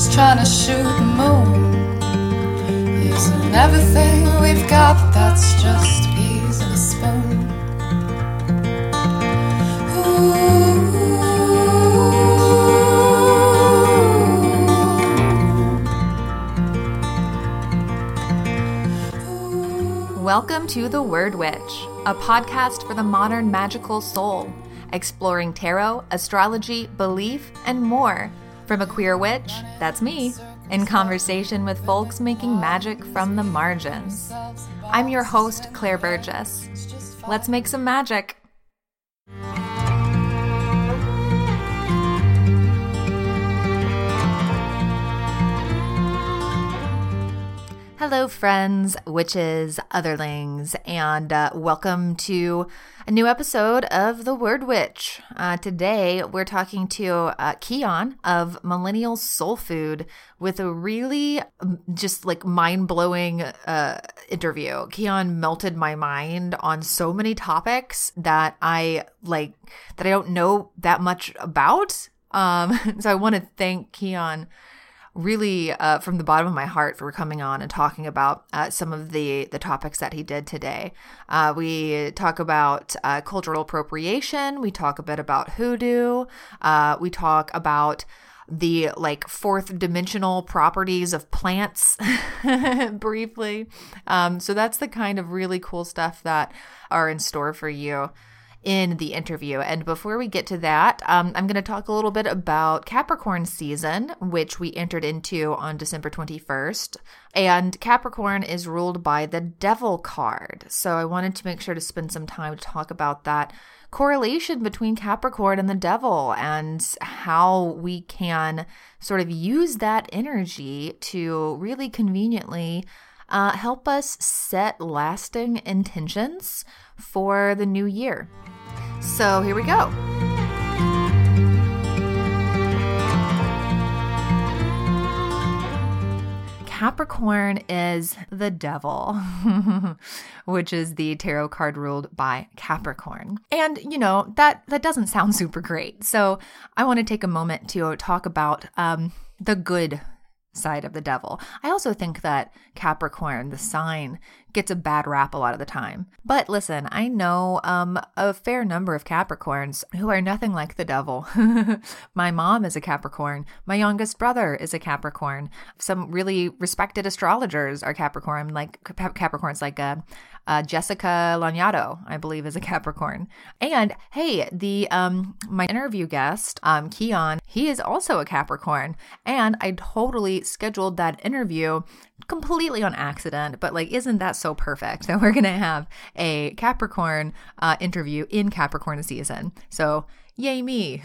just trying to shoot the moon. Using everything we've got, that's just peas in a spoon. Welcome to The Word Witch, a podcast for the modern magical soul, exploring tarot, astrology, belief, and more. From a queer witch, that's me, in conversation with folks making magic from the margins. I'm your host, Claire Burgess. Let's make some magic. Hello, friends, witches, otherlings, and uh, welcome to a new episode of The Word Witch. Uh, today, we're talking to uh, Keon of Millennial Soul Food with a really um, just like mind blowing uh, interview. Keon melted my mind on so many topics that I like, that I don't know that much about. Um, so I want to thank Keon really uh, from the bottom of my heart for coming on and talking about uh, some of the the topics that he did today. Uh, we talk about uh, cultural appropriation. We talk a bit about hoodoo. Uh, we talk about the like fourth dimensional properties of plants briefly. Um, so that's the kind of really cool stuff that are in store for you in the interview. And before we get to that, um, I'm going to talk a little bit about Capricorn season, which we entered into on December 21st. And Capricorn is ruled by the Devil card. So I wanted to make sure to spend some time to talk about that correlation between Capricorn and the devil and how we can sort of use that energy to really conveniently uh, help us set lasting intentions for the new year. So here we go. Capricorn is the devil, which is the tarot card ruled by Capricorn. And you know, that that doesn't sound super great. So, I want to take a moment to talk about um, the good side of the devil. I also think that Capricorn, the sign, gets a bad rap a lot of the time. But listen, I know um, a fair number of Capricorns who are nothing like the devil. My mom is a Capricorn. My youngest brother is a Capricorn. Some really respected astrologers are Capricorn, like Capricorns, like uh, uh, Jessica Lanyadoo, I believe, is a Capricorn. And hey, the um, my interview guest, um, Keon, he is also a Capricorn, and I totally scheduled that interview completely on accident, but like, isn't that so perfect that we're gonna have a Capricorn uh, interview in Capricorn season? So yay me!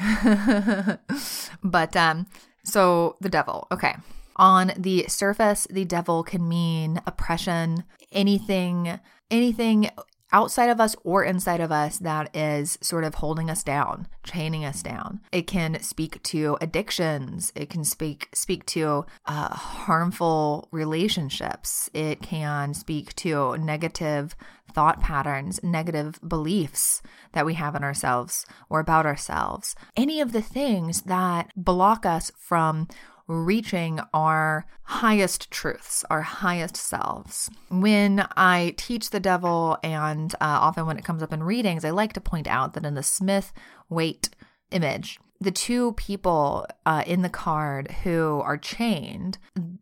but um, so the devil, okay. On the surface, the devil can mean oppression, anything, anything outside of us or inside of us that is sort of holding us down, chaining us down. It can speak to addictions. It can speak speak to uh, harmful relationships. It can speak to negative thought patterns, negative beliefs that we have in ourselves or about ourselves. Any of the things that block us from reaching our highest truths, our highest selves. When I teach the devil, and uh, often when it comes up in readings, I like to point out that in the Smith Waite image, the two people uh, in the card who are chained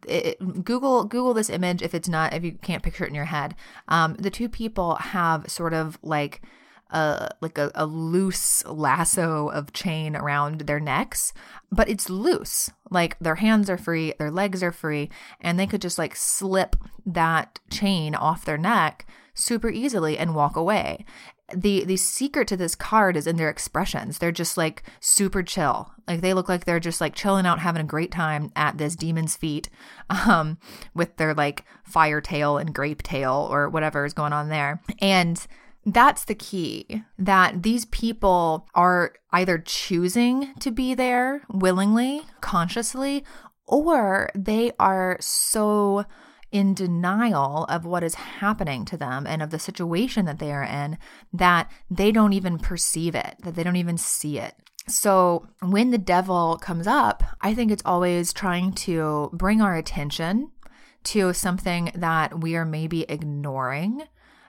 it, google google this image if it's not if you can't picture it in your head um, the two people have sort of like a like a, a loose lasso of chain around their necks, but it's loose. Like their hands are free, their legs are free, and they could just like slip that chain off their neck super easily and walk away. The the secret to this card is in their expressions. They're just like super chill. Like they look like they're just like chilling out having a great time at this demon's feet um with their like fire tail and grape tail or whatever is going on there. And that's the key that these people are either choosing to be there willingly, consciously, or they are so in denial of what is happening to them and of the situation that they are in that they don't even perceive it, that they don't even see it. So when the devil comes up, I think it's always trying to bring our attention to something that we are maybe ignoring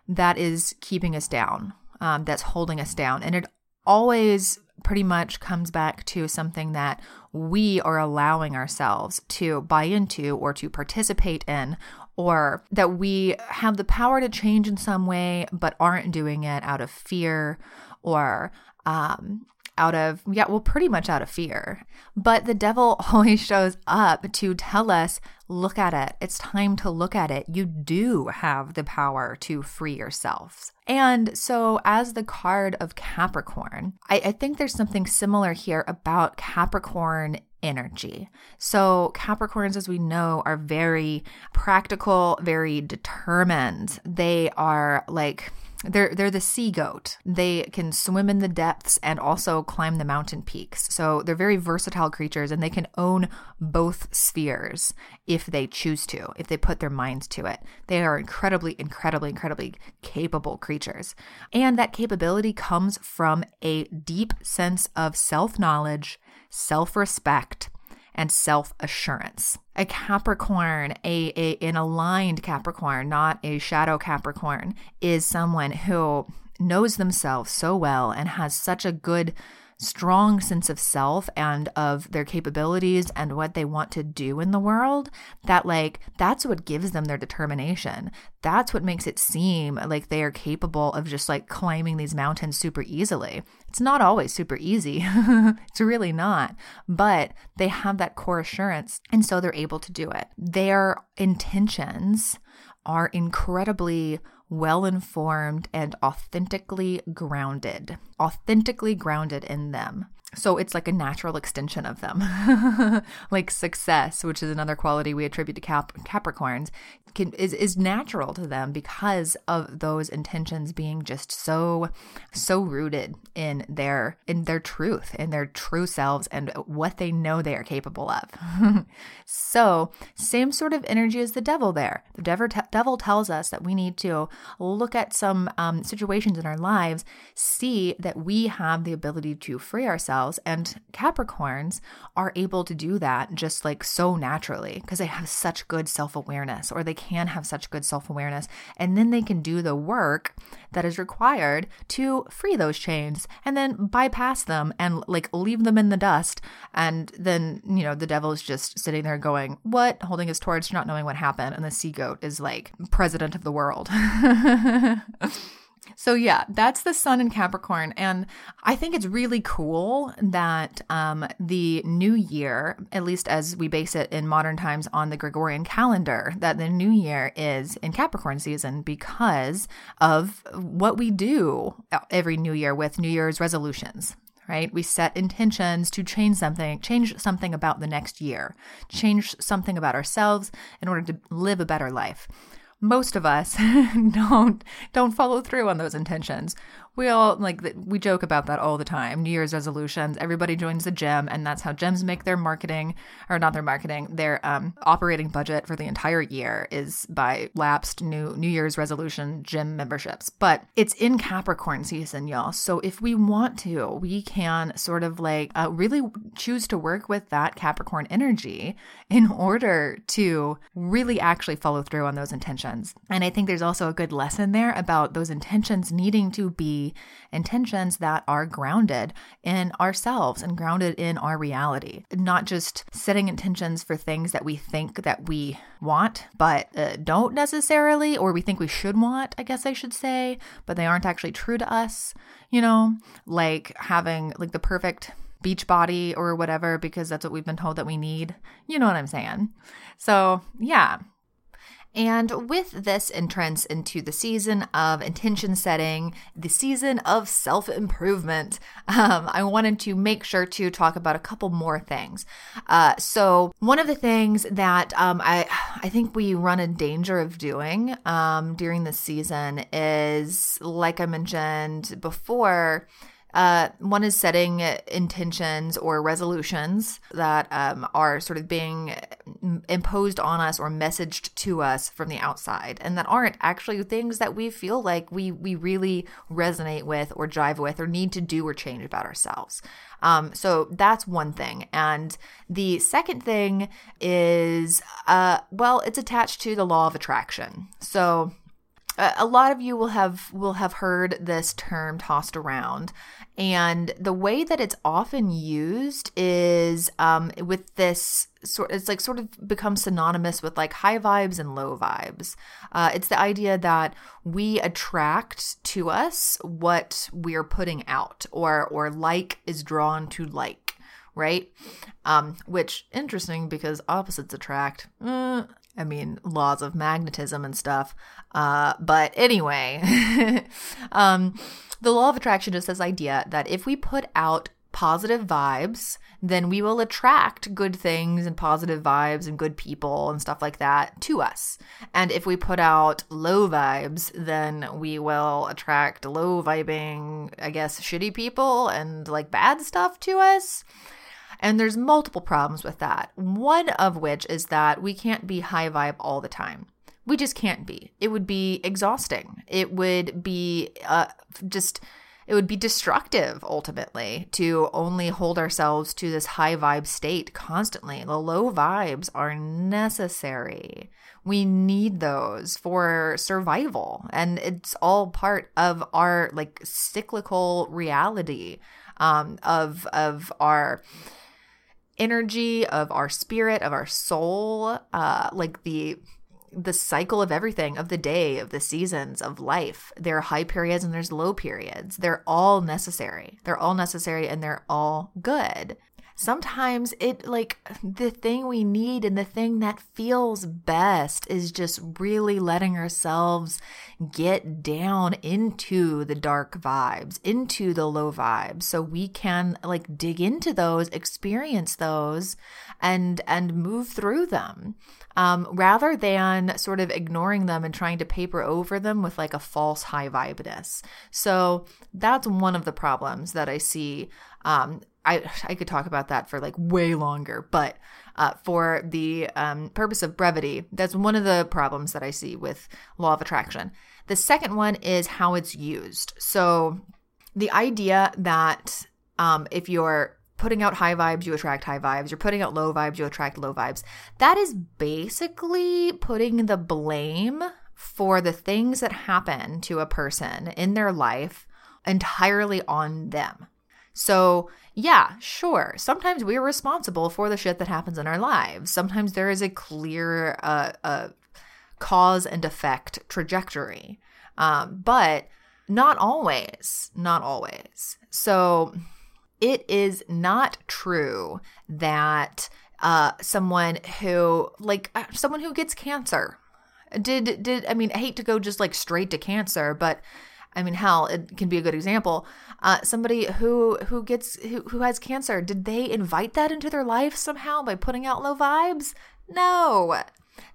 that is keeping us down, um, that's holding us down. And it always pretty much comes back to something that we are allowing ourselves to buy into or to participate in or that we have the power to change in some way but aren't doing it out of fear or um, out of, yeah, well, pretty much out of fear. But the devil always shows up to tell us, look at it. It's time to look at it. You do have the power to free yourselves. And so, as the card of Capricorn, I, I think there's something similar here about Capricorn energy. So, Capricorns, as we know, are very practical, very determined. They are like, they're they're the sea goat. They can swim in the depths and also climb the mountain peaks. So they're very versatile creatures and they can own both spheres if they choose to, if they put their minds to it. They are incredibly incredibly incredibly capable creatures. And that capability comes from a deep sense of self-knowledge, self-respect, and self assurance. A Capricorn, a, a, an aligned Capricorn, not a shadow Capricorn, is someone who knows themselves so well and has such a good strong sense of self and of their capabilities and what they want to do in the world that like that's what gives them their determination. That's what makes it seem like they are capable of just like climbing these mountains super easily. It's not always super easy. It's really not. But they have that core assurance and so they're able to do it. Their intentions are incredibly well informed, and authentically grounded. Authentically grounded in them. So it's like a natural extension of them. like success, which is another quality we attribute to Cap- Capricorns, can, is, is natural to them because of those intentions being just so, so rooted in their, in their truth, in their true selves and what they know they are capable of. so same sort of energy as the devil there. The devil, devil tells us that we need to look at some um, situations in our lives, see that we have the ability to free ourselves And Capricorns are able to do that just like so naturally because they have such good self awareness or they can have such good self awareness. And then they can do the work that is required to free those chains and then bypass them and like leave them in the dust. And then, you know, the devil is just sitting there going, What? Holding his torch, not knowing what happened. And the sea goat is like president of the world. So yeah, that's the sun in Capricorn, and I think it's really cool that um, the new year, at least as we base it in modern times on the Gregorian calendar, that the new year is in Capricorn season because of what we do every new year with New Year's resolutions right? We set intentions to change something, change something about the next year, change something about ourselves in order to live a better life most of us don't don't follow through on those intentions we all like we joke about that all the time. New year's resolutions everybody joins the gym and that's how gyms make their marketing or not their marketing their um, operating budget for the entire year is by lapsed new new year's resolution gym memberships. But it's in capricorn season y'all. So if we want to we can sort of like uh, really choose to work with that capricorn energy in order to really actually follow through on those intentions. And i think there's also a good lesson there about those intentions needing to be intentions that are grounded in ourselves and grounded in our reality, not just setting intentions for things that we think that we want, but uh, don't necessarily, or we think we should want, I guess I should say, but they aren't actually true to us, you know, like having like the perfect beach body or whatever because that's what we've been told that we need. You know what I'm saying? So, yeah, and with this entrance into the season of intention setting, the season of self improvement, um, I wanted to make sure to talk about a couple more things. Uh, so, one of the things that um, I, I think we run a danger of doing um, during this season is, like I mentioned before, uh, one is setting intentions or resolutions that um, are sort of being imposed on us or messaged to us from the outside and that aren't actually things that we feel like we we really resonate with or jive with or need to do or change about ourselves. Um, so that's one thing. And the second thing is uh, well it's attached to the law of attraction. So a lot of you will have will have heard this term tossed around. And the way that it's often used is um, with this sort it's like sort of become synonymous with like high vibes and low vibes. Uh, it's the idea that we attract to us what we're putting out or or like is drawn to like right? Um, which interesting because opposites attract. Uh, I mean, laws of magnetism and stuff. Uh, but anyway, um, the law of attraction is this idea that if we put out positive vibes, then we will attract good things and positive vibes and good people and stuff like that to us. And if we put out low vibes, then we will attract low vibing, I guess, shitty people and like bad stuff to us. And there's multiple problems with that. One of which is that we can't be high vibe all the time. We just can't be. It would be exhausting. It would be uh, just, it would be destructive ultimately to only hold ourselves to this high vibe state constantly. The low vibes are necessary. We need those for survival. And it's all part of our like cyclical reality um, of, of our energy of our spirit of our soul uh like the the cycle of everything of the day of the seasons of life. There are high periods and there's low periods. They're all necessary. They're all necessary and they're all good sometimes it like the thing we need and the thing that feels best is just really letting ourselves get down into the dark vibes, into the low vibes so we can like dig into those, experience those and and move through them. Um, rather than sort of ignoring them and trying to paper over them with like a false high vibeness. So that's one of the problems that I see um, I I could talk about that for like way longer, but uh, for the um, purpose of brevity, that's one of the problems that I see with law of attraction. The second one is how it's used. So the idea that um, if you're putting out high vibes, you attract high vibes. You're putting out low vibes, you attract low vibes. That is basically putting the blame for the things that happen to a person in their life entirely on them. So, yeah, sure. Sometimes we're responsible for the shit that happens in our lives. Sometimes there is a clear uh, uh, cause and effect trajectory, um, but not always. Not always. So, it is not true that uh, someone who, like, uh, someone who gets cancer, did did I mean I hate to go just like straight to cancer, but I mean, hell, it can be a good example. Uh, somebody who who gets who, who has cancer, did they invite that into their life somehow by putting out low vibes? No.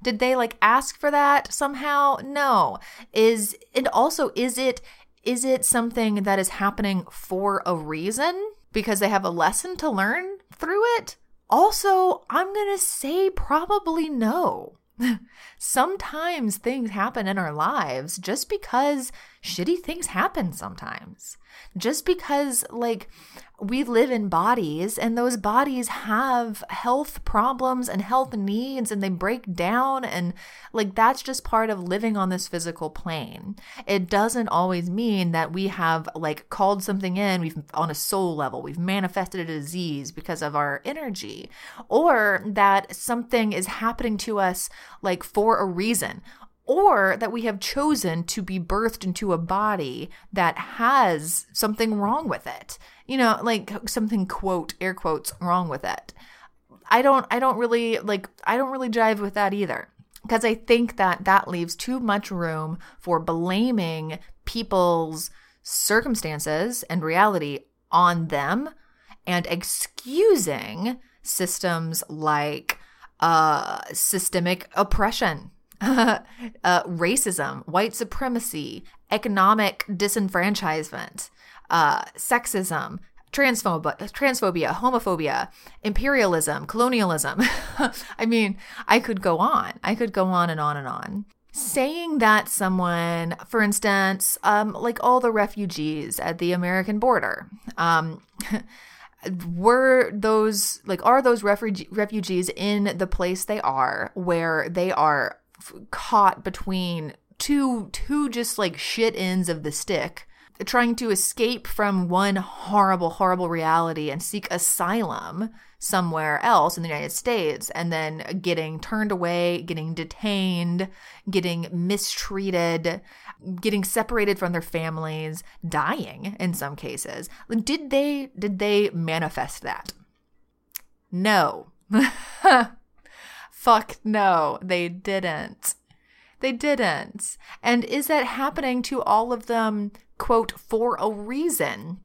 Did they like ask for that somehow? No. Is and also is it is it something that is happening for a reason because they have a lesson to learn through it? Also, I'm going to say probably no. sometimes things happen in our lives just because shitty things happen sometimes. Just because, like, we live in bodies and those bodies have health problems and health needs and they break down and like that's just part of living on this physical plane. It doesn't always mean that we have like called something in we've on a soul level we've manifested a disease because of our energy. Or that something is happening to us like for a reason or that we have chosen to be birthed into a body that has something wrong with it. You know, like something quote air quotes wrong with it. I don't I don't really like I don't really jive with that either because I think that that leaves too much room for blaming people's circumstances and reality on them and excusing systems like uh, systemic oppression uh, racism, white supremacy, economic disenfranchisement, uh, sexism, transphobia, transphobia, homophobia, imperialism, colonialism. I mean, I could go on. I could go on and on and on. Saying that someone, for instance, um, like all the refugees at the American border, um, were those like are those refugee, refugees in the place they are where they are f- caught between two two just like shit ends of the stick trying to escape from one horrible horrible reality and seek asylum somewhere else in the United States and then getting turned away, getting detained, getting mistreated, getting separated from their families, dying in some cases. Did they did they manifest that? No. Fuck no, they didn't. They didn't. And is that happening to all of them, quote, for a reason?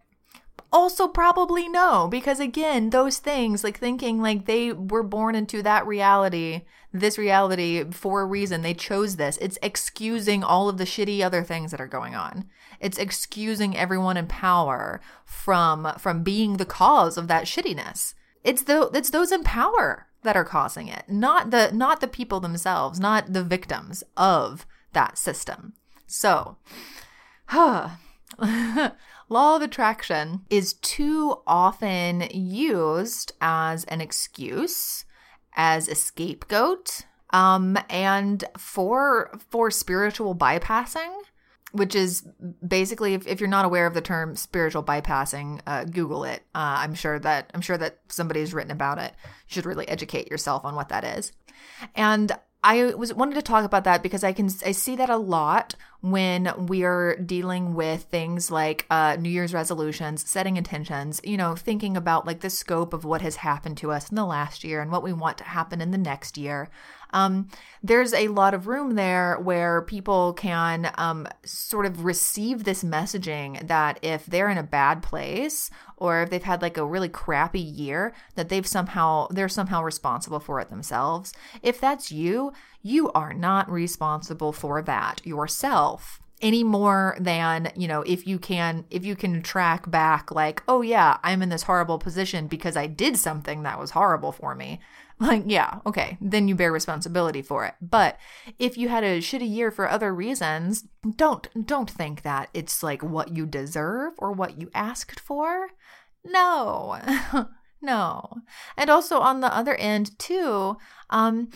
also probably no because again those things like thinking like they were born into that reality this reality for a reason they chose this it's excusing all of the shitty other things that are going on it's excusing everyone in power from from being the cause of that shittiness it's the it's those in power that are causing it. Not the not the people themselves not the victims of that system. So huh law of attraction is too often used as an excuse, as a scapegoat, um, and for for spiritual bypassing, which is basically if, if you're not aware of the term spiritual bypassing, uh, Google it. Uh, I'm sure that I'm sure that somebody's written about it. You should really educate yourself on what that is. And I was wanted to talk about that because I can I see that a lot when we are dealing with things like uh, New Year's resolutions, setting intentions, you know, thinking about like the scope of what has happened to us in the last year and what we want to happen in the next year. Um, there's a lot of room there where people can um, sort of receive this messaging that if they're in a bad place or if they've had like a really crappy year, that they've somehow they're somehow responsible for it themselves. If that's you, you are not responsible for that yourself any more than you know if you can if you can track back like oh yeah i'm in this horrible position because i did something that was horrible for me like, yeah, okay, then you bear responsibility for it. But if you had a shitty year for other reasons, don't don't think that it's like what you deserve or what you asked for. No. no. And also on the other end too, um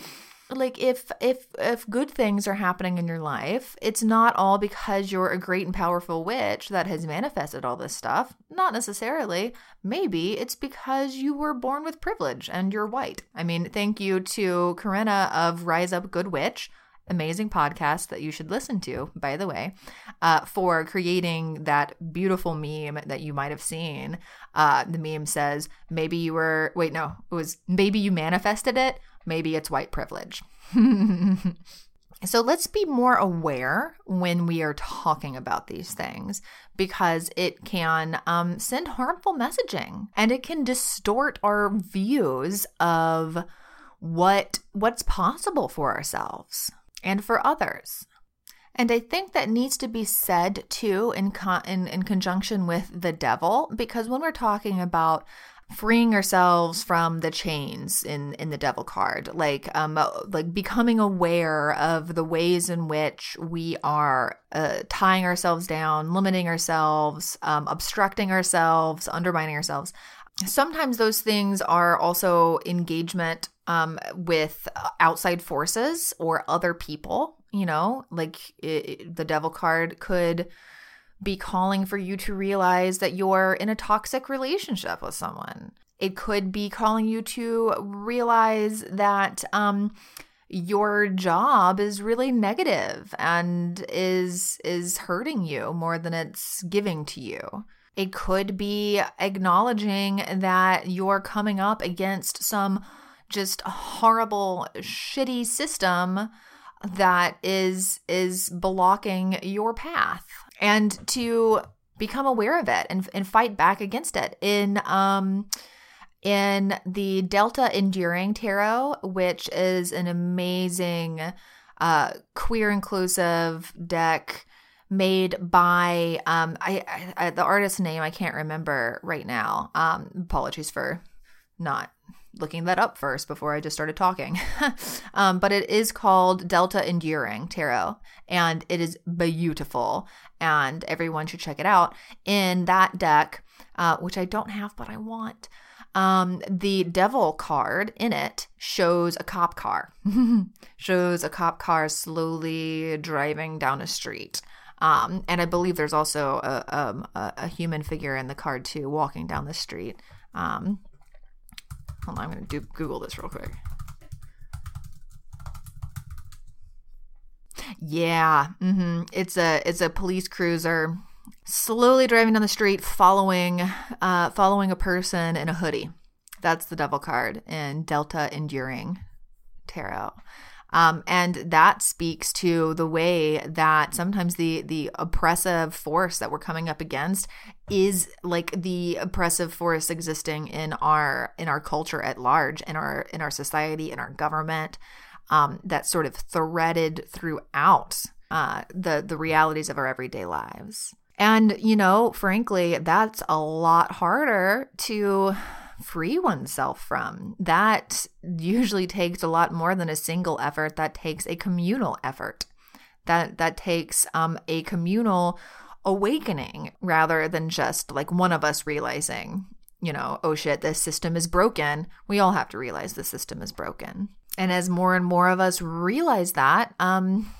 like if if if good things are happening in your life it's not all because you're a great and powerful witch that has manifested all this stuff. Not necessarily. Maybe it's because you were born with privilege and you're white. I mean thank you to corinna of rise up good witch amazing podcast that you should listen to, by the way, uh, for creating that beautiful meme that you might have seen. Uh, the meme says, maybe you were, wait, no, it was maybe you manifested it, maybe it's white privilege. so let's be more aware when we are talking about these things because it can um, send harmful messaging and it can distort our views of what what's possible for ourselves and for others. And I think that needs to be said too in, con- in in conjunction with the devil because when we're talking about freeing ourselves from the chains in in the devil card like um uh, like becoming aware of the ways in which we are uh, tying ourselves down limiting ourselves um, obstructing ourselves undermining ourselves. Sometimes those things are also engagement um, with outside forces or other people you know like it, the devil card could be calling for you to realize that you're in a toxic relationship with someone. It could be calling you to realize that um, your job is really negative and is is hurting you more than it's giving to you. It could be acknowledging that you're coming up against some just horrible shitty system that is is blocking your path and to become aware of it and, and fight back against it in um in the delta enduring tarot which is an amazing uh queer inclusive deck made by um, I, I, the artist's name I can't remember right now. Um, apologies for not looking that up first before I just started talking. um, but it is called Delta Enduring Tarot, and it is beautiful, and everyone should check it out. In that deck, uh, which I don't have, but I want. Um, the devil card in it shows a cop car, shows a cop car slowly driving down a street. Um, and I believe there's also a, um, a, a, human figure in the card too, walking down the street. Um, hold on, I'm going to do Google this real quick. Yeah, mm-hmm. it's a it's a police cruiser slowly driving down the street, following uh, following a person in a hoodie. That's the devil card in Delta Enduring Tarot. Um, and that speaks to the way that sometimes the the oppressive force that we're coming up against is like the oppressive force existing in our in our culture at large, in our in our society, in our government, um, that's sort of threaded throughout uh, the the realities of our everyday lives. And, you know, frankly, that's a lot harder to free oneself from. That usually takes a lot more than a single effort. That takes a communal effort. That that takes um, a communal awakening rather than just like one of us realizing, you know, oh shit, this system is broken. We all have to realize the system is broken. And as more and more of us realize that, um,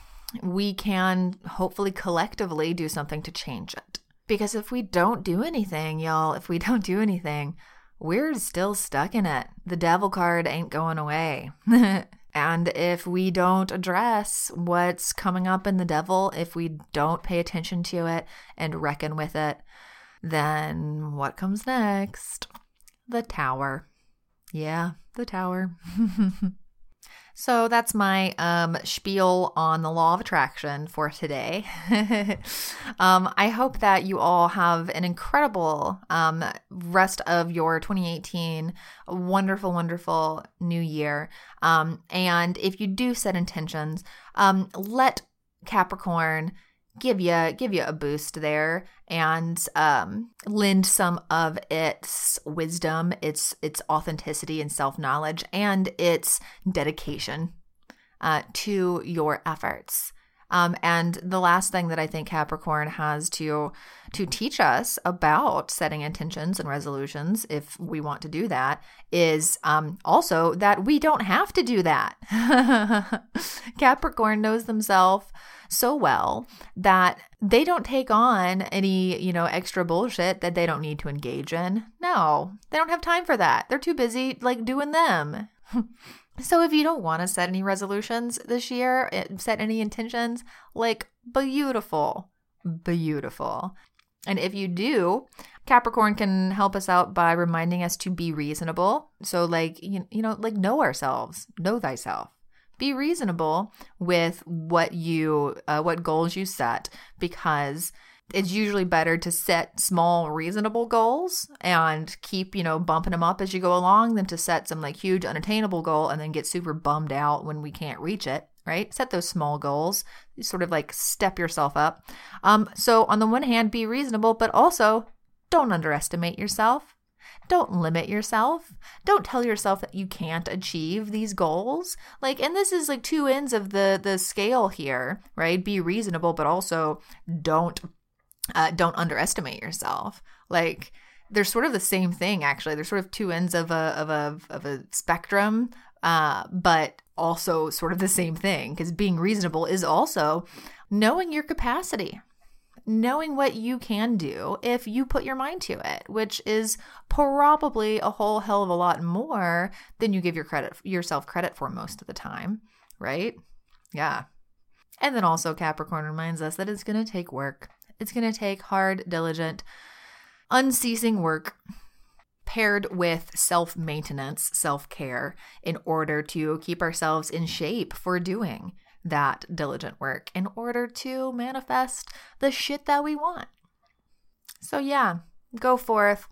we can hopefully collectively do something to change it. Because if we don't do anything, y'all, if we don't do anything, we're still stuck in it. The devil card ain't going away. and if we don't address what's coming up in the devil, if we don't pay attention to it and reckon with it, then what comes next? The tower. Yeah, the tower. So that's my um, spiel on the law of attraction for today. um, I hope that you all have an incredible um, rest of your 2018, wonderful, wonderful new year. Um, and if you do set intentions, um, let Capricorn give you give you a boost there and um, lend some of its wisdom, its its authenticity and self knowledge, and its dedication uh, to your efforts. Um, and the last thing that I think Capricorn has to to teach us about setting intentions and resolutions, if we want to do that, is um, also that we don't have to do that. Capricorn knows themselves so well that they don't take on any, you know, extra bullshit that they don't need to engage in. No, they don't have time for that. They're too busy like doing them. so if you don't want to set any resolutions this year, eh, set any intentions, like beautiful, beautiful. And if you do, Capricorn can help us out by reminding us to be reasonable. So, like, you, you know, like know ourselves, know thyself be reasonable with what you uh, what goals you set because it's usually better to set small reasonable goals and keep you know bumping them up as you go along than to set some like huge unattainable goal and then get super bummed out when we can't reach it right set those small goals sort of like step yourself up um so on the one hand be reasonable but also don't underestimate yourself don't limit yourself. Don't tell yourself that you can't achieve these goals. Like and this is like two ends of the the scale here, right? Be reasonable but also don't uh, don't underestimate yourself. Like they're sort of the same thing actually. They're sort of two ends of a of a of a spectrum, uh, but also sort of the same thing because being reasonable is also knowing your capacity knowing what you can do if you put your mind to it, which is probably a whole hell of a lot more than you give your credit yourself credit for most of the time, right? Yeah. And then also Capricorn reminds us that it's going to take work. It's going to take hard, diligent, unceasing work paired with self maintenance, self care, in order to keep ourselves in shape for doing that diligent work in order to manifest the shit that we want. So, yeah, go forth,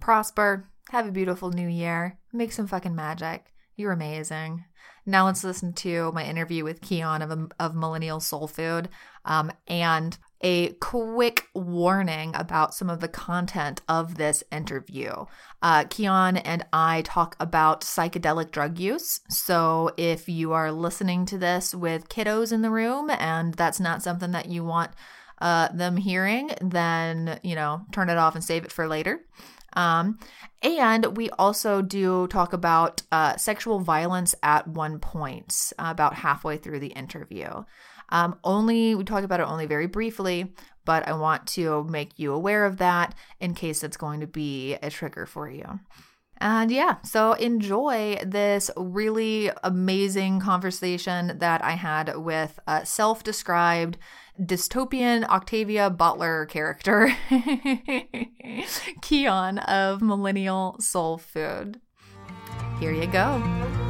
prosper, have a beautiful new year, make some fucking magic, You're amazing. Now let's listen to my interview with Keon of, of Millennial Soul Food um, and a quick warning about some of the content of this interview. Uh, Keon and I talk about psychedelic drug use. So if you are listening to this with kiddos in the room and that's not something that you want uh, them hearing, then, you know, turn it off and save it for later. Um, and we also do talk about uh, sexual violence at one point, uh, about halfway through the interview. Um, only we talk about it only very briefly, but I want to make you aware of that in case it's going to be a trigger for you. And yeah, so enjoy this really amazing conversation that I had with a self described dystopian Octavia Butler character, Keon of Millennial Soul Food. Here you go.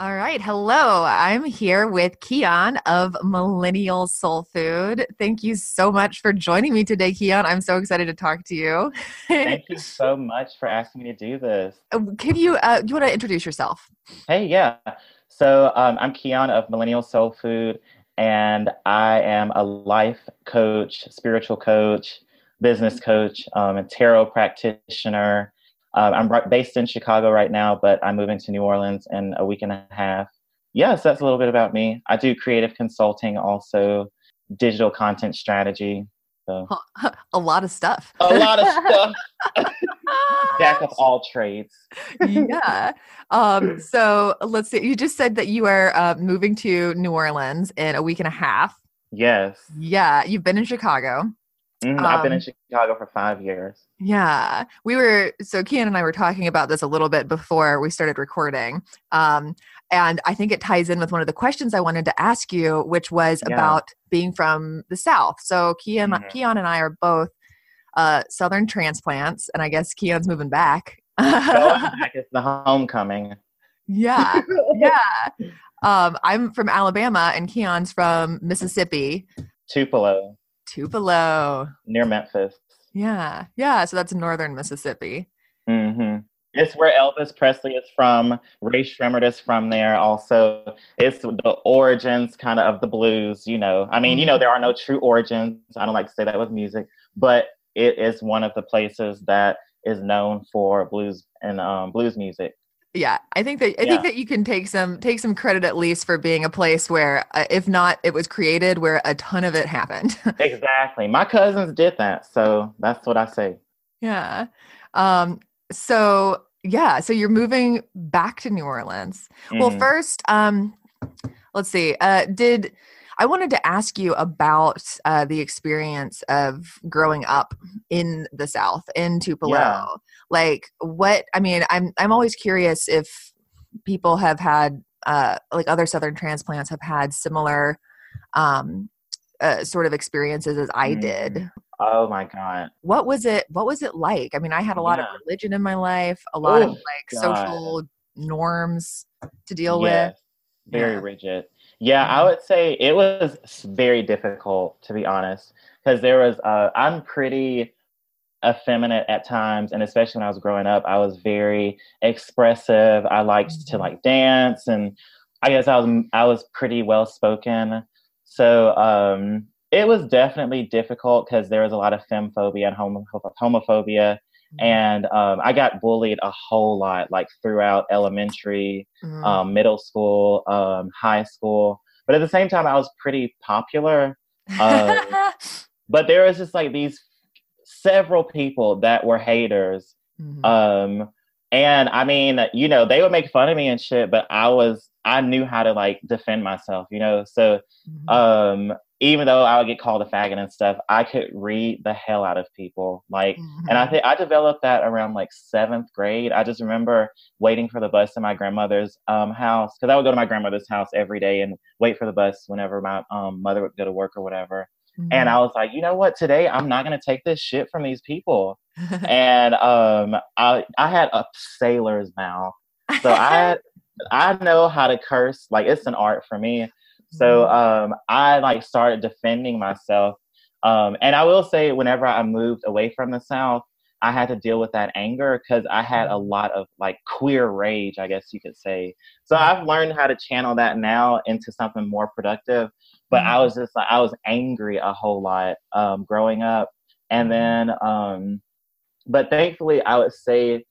All right. Hello. I'm here with Keon of Millennial Soul Food. Thank you so much for joining me today, Keon. I'm so excited to talk to you. Thank you so much for asking me to do this. Uh, can you, uh, you want to introduce yourself? Hey, yeah. So um, I'm Keon of Millennial Soul Food, and I am a life coach, spiritual coach, business coach, um, a tarot practitioner uh, I'm based in Chicago right now, but I'm moving to New Orleans in a week and a half. Yes, that's a little bit about me. I do creative consulting, also digital content strategy. So. A lot of stuff. A lot of stuff. Jack of all trades. yeah. Um, so let's see. You just said that you are uh, moving to New Orleans in a week and a half. Yes. Yeah. You've been in Chicago. Um, I've been in um, Chicago for five years. Yeah. We were, so Keon and I were talking about this a little bit before we started recording. Um, and I think it ties in with one of the questions I wanted to ask you, which was yeah. about being from the South. So Keon, mm-hmm. Keon and I are both uh, Southern transplants, and I guess Keon's moving back. back it's the homecoming. Yeah. Yeah. Um, I'm from Alabama, and Keon's from Mississippi. Tupelo. Tupelo. Near Memphis. Yeah. Yeah. So that's northern Mississippi. Mm-hmm. It's where Elvis Presley is from. Rae Sremmurd is from there. Also, it's the origins kind of of the blues. You know, I mean, you know, mm-hmm. there are no true origins. I don't like to say that with music, but it is one of the places that is known for blues and um, blues music yeah i think that i yeah. think that you can take some take some credit at least for being a place where uh, if not it was created where a ton of it happened. Exactly. My cousins did that so that's what i say. Yeah. Um so yeah so you're moving back to new orleans. Mm. well first um let's see uh did I wanted to ask you about uh, the experience of growing up in the South, in Tupelo. Yeah. Like, what? I mean, I'm I'm always curious if people have had uh, like other Southern transplants have had similar um, uh, sort of experiences as I mm. did. Oh my god. What was it what was it like? I mean, I had a lot yeah. of religion in my life, a lot oh, of like god. social norms to deal yes. with. Very yeah. rigid. Yeah, I mm-hmm. would say it was very difficult to be honest, because there was. Uh, I'm pretty effeminate at times, and especially when I was growing up, I was very expressive. I liked mm-hmm. to like dance, and I guess I was I was pretty well spoken. So um, it was definitely difficult because there was a lot of femmephobia and homo- homophobia Mm-hmm. And um, I got bullied a whole lot, like throughout elementary, mm-hmm. um, middle school, um, high school. But at the same time, I was pretty popular. Um, but there was just like these several people that were haters. Mm-hmm. Um, and I mean, you know, they would make fun of me and shit, but I was, I knew how to like defend myself, you know? So, mm-hmm. um, even though I would get called a faggot and stuff, I could read the hell out of people. Like, mm-hmm. and I mm-hmm. think I developed that around like seventh grade. I just remember waiting for the bus in my grandmother's um, house because I would go to my grandmother's house every day and wait for the bus whenever my um, mother would go to work or whatever. Mm-hmm. And I was like, you know what? Today I'm not gonna take this shit from these people. and um, I I had a sailor's mouth, so I I know how to curse. Like it's an art for me. So mm-hmm. um, I like started defending myself Um, and I will say, whenever I moved away from the South, I had to deal with that anger because I had a lot of like queer rage, I guess you could say. So I've learned how to channel that now into something more productive. But I was just like, I was angry a whole lot um, growing up. And then, um, but thankfully, I would say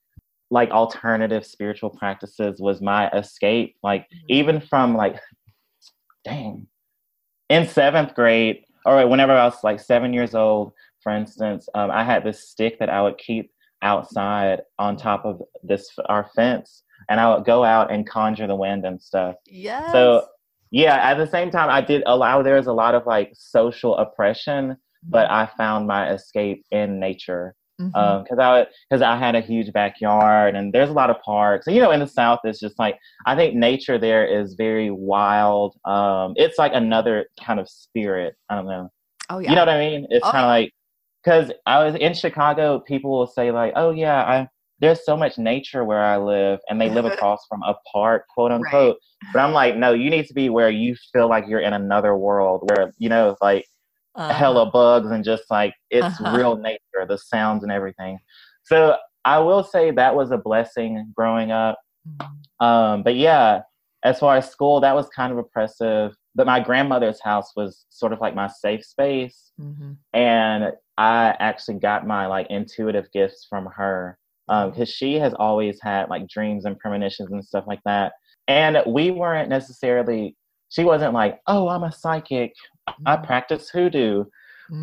like alternative spiritual practices was my escape. Like, even from like, dang, in seventh grade, or whenever I was like seven years old, for instance, um, I had this stick that I would keep outside on top of this our fence, and I would go out and conjure the wind and stuff. Yeah. So yeah, at the same time, I did allow there was a lot of like social oppression, but I found my escape in nature Because I because I had a huge backyard and there's a lot of parks. And, you know, in the South, it's just like I think nature there is very wild. Um, it's like another kind of spirit. I don't know. oh yeah. You know what I mean? It's Oh, kind of like because I was in Chicago. People will say like, "Oh yeah, I." There's so much nature where I live, and they live across from a park, quote unquote. But I'm like, no, you need to be where you feel like you're in another world, where you know, like Uh-huh. hella bugs and just like it's Uh-huh. real nature, the sounds and everything. So I will say that was a blessing growing up. Mhm. Um, but yeah, as far as school, that was kind of oppressive. But my grandmother's house was sort of like my safe space, Mhm. and I actually got my like intuitive gifts from her because she has always had like dreams and premonitions and stuff like that. And we weren't necessarily. She wasn't like, "Oh, I'm a psychic. I practice hoodoo."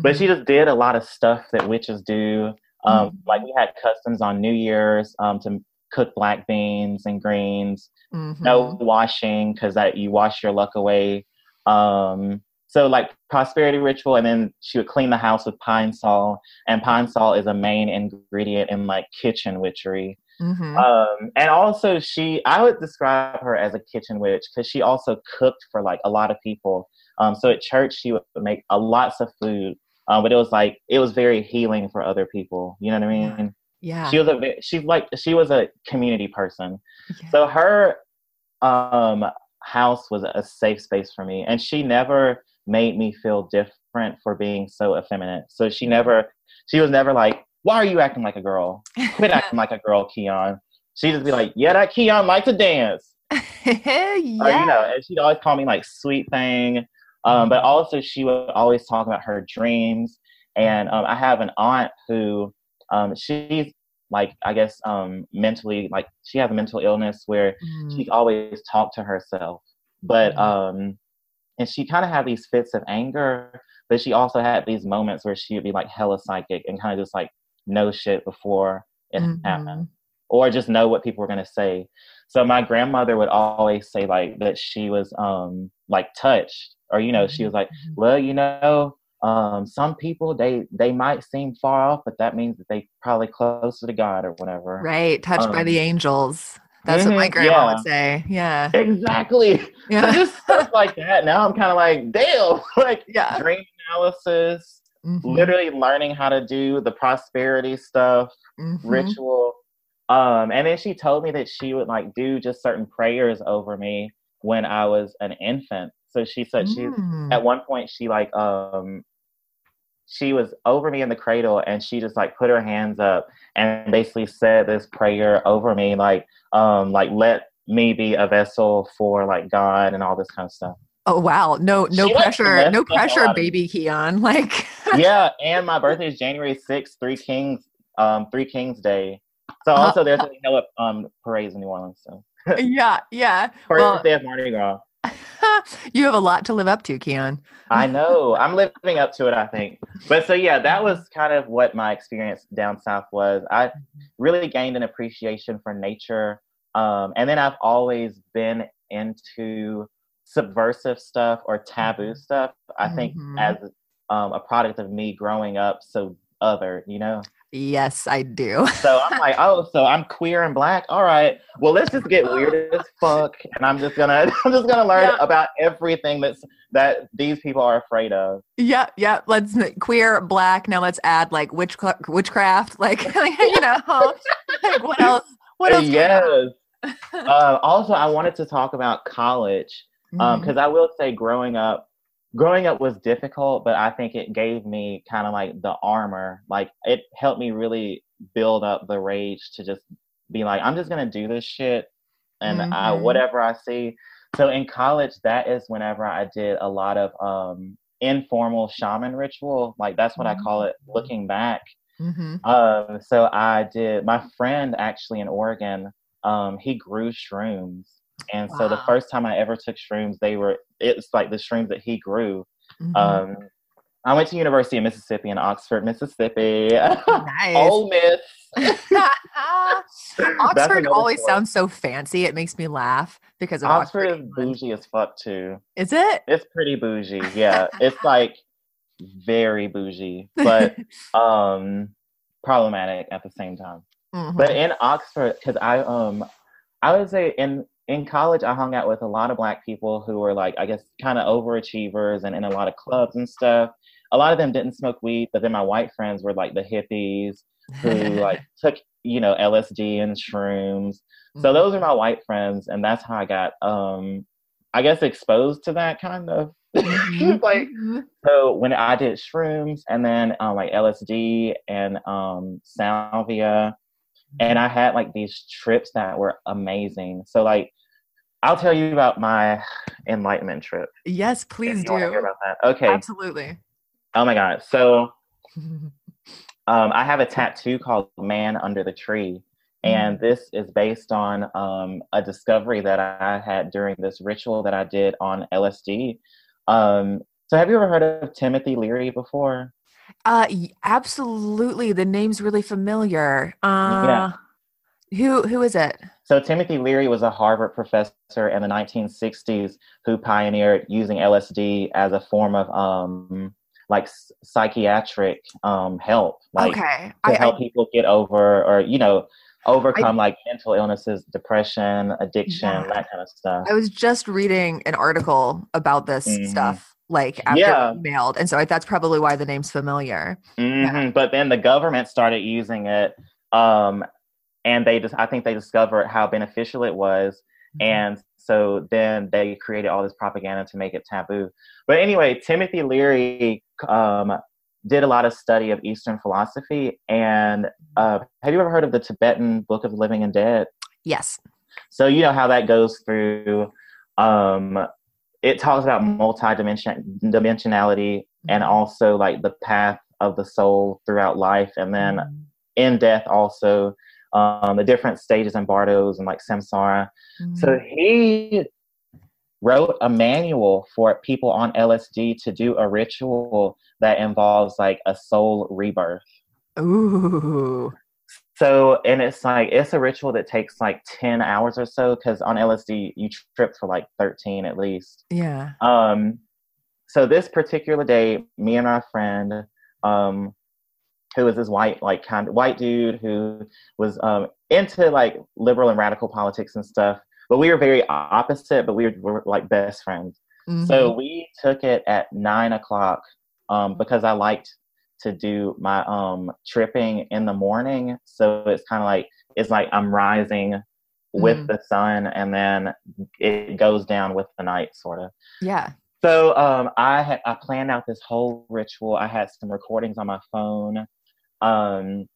but she just did a lot of stuff that witches do. Um, Mhm. Like we had customs on New Year's um, to cook black beans and greens. Mhm. No washing because that you wash your luck away. Um, so like prosperity ritual, and then she would clean the house with pine sol, and pine sol is a main ingredient in like kitchen witchery. Mhm. Um, and also she, I would describe her as a kitchen witch because she also cooked for like a lot of people. Um, so at church she would make a lots of food, um, but it was like it was very healing for other people. You know what I mean? yeah. She was a ve- she like she was a community person. Yeah. So her um, house was a safe space for me, and she never made me feel different for being so effeminate. So she never, she was never like, "Why are you acting like a girl? Quit acting like a girl, Keon." She'd just be like, "Yeah, that Keon likes to dance," yeah. or you know, and she'd always call me like "sweet thing." Um, but also, she would always talk about her dreams. And um, I have an aunt who um, she's like, I guess, um, mentally, like, she has a mental illness where Mm. she always talked to herself. But, um, and she kind of had these fits of anger, but she also had these moments where she would be like hella psychic and kind of just like know shit before it Mhm. happened or just know what people were going to say. So my grandmother would always say like that she was um like touched or you know she was like Mhm. well you know um some people they they might seem far off but that means that they probably closer to God or whatever. Right. Touched by Um, the angels. That's what my mhm, grandma yeah. would say. Yeah. Exactly. So Yeah. just stuff like that. Now I'm kind of like, damn, like Yeah. dream analysis, Mhm. literally learning how to do the prosperity stuff, Mhm. ritual. Um, and then she told me that she would like do just certain prayers over me when I was an infant. So she said she Mm. at one point she like um she was over me in the cradle and she just like put her hands up and basically said this prayer over me like um like let me be a vessel for like God and all this kind of stuff. Oh wow. No no She pressure. No up a lot pressure, baby Keon. Like yeah, and my birthday is January sixth, Three Kings, um, Three Kings Day. So also there's a Hilla um parades in New Orleans. So yeah, yeah. first Well- day of Mardi Gras. you have a lot to live up to, Keon. I know. I'm living up to it, I think. But so yeah, that was kind of what my experience down south was. I really gained an appreciation for nature. Um, and then I've always been into subversive stuff or taboo Mhm. stuff. I think Mhm. as um, a product of me growing up so other, you know. Yes, I do. So I'm like, oh, so I'm queer and black. All right. Well, let's just get weird as fuck, and I'm just gonna, I'm just gonna learn Yeah. about everything that's that these people are afraid of. Yeah, yeah. Let's queer, black. Now let's add like witch witchcraft. Like you know, like what else? What else? yes. uh, also, I wanted to talk about college because I will say, growing up, growing up was difficult, but I think it gave me kind of like the armor. Like it helped me really build up the rage to just be like, I'm just gonna do this shit, and mm-hmm. I whatever I see. So in college, that is whenever I did a lot of um, informal shaman ritual. Like that's what mm-hmm. I call it. Mm-hmm. Looking back. Mm-hmm. Um, so I did. My friend actually in Oregon, um, he grew shrooms and wow. so the first time I ever took shrooms, they were it's like the shrooms that he grew. Mm-hmm. Um, I went to University of Mississippi in Oxford, Mississippi. Nice. Ole Miss. Oxford always story. sounds so fancy. It makes me laugh because of Oxford. Oxford is bougie as fuck too. Is it? It's pretty bougie. Yeah, it's like very bougie, but um, problematic at the same time. Mm-hmm. But in Oxford, because I um, I would say in in college, I hung out with a lot of black people who were like, I guess, kind of overachievers and in a lot of clubs and stuff. A lot of them didn't smoke weed, but then my white friends were like the hippies who like took, you know, LSD and shrooms. So mm-hmm. those are my white friends, and that's how I got, um, I guess, exposed to that kind of. Mm-hmm. like mm-hmm. so when I did shrooms and then um, like LSD and um, salvia, and I had like these trips that were amazing. So like I'll tell you about my enlightenment trip. Yes, please do. about that. Okay. Absolutely. Oh my god. So um, I have a tattoo called Man Under the Tree. And mm-hmm. this is based on um, a discovery that I had during this ritual that I did on LSD. Um, so, have you ever heard of Timothy Leary before? Uh, absolutely. The name's really familiar. Uh, yeah. Who who is it? So Timothy Leary was a Harvard professor in the 1960s who pioneered using LSD as a form of um like psychiatric um help, like okay. to I, help I, people get over or you know overcome I, like mental illnesses, depression, addiction, yeah. that kind of stuff. I was just reading an article about this mm-hmm. stuff like after yeah. mailed and so that's probably why the name's familiar mm-hmm. yeah. but then the government started using it um, and they just i think they discovered how beneficial it was mm-hmm. and so then they created all this propaganda to make it taboo but anyway timothy leary um, did a lot of study of eastern philosophy and uh, have you ever heard of the tibetan book of living and dead yes so you know how that goes through um, it talks about multi-dimension dimensionality and mm-hmm. also like the path of the soul throughout life and then mm-hmm. in death also um, the different stages and bardos and like samsara mm-hmm. so he wrote a manual for people on lsd to do a ritual that involves like a soul rebirth ooh so, and it's like, it's a ritual that takes like 10 hours or so because on LSD, you trip for like 13 at least. Yeah. Um, so this particular day, me and our friend, um, who was this white, like kind of white dude who was um, into like liberal and radical politics and stuff, but we were very opposite, but we were, were like best friends. Mm-hmm. So we took it at nine o'clock um, because I liked to do my um tripping in the morning. So it's kind of like it's like i'm rising with mm. the sun and then it goes down with the night sort of yeah. So um i had i planned out this whole ritual. I had some recordings on my phone um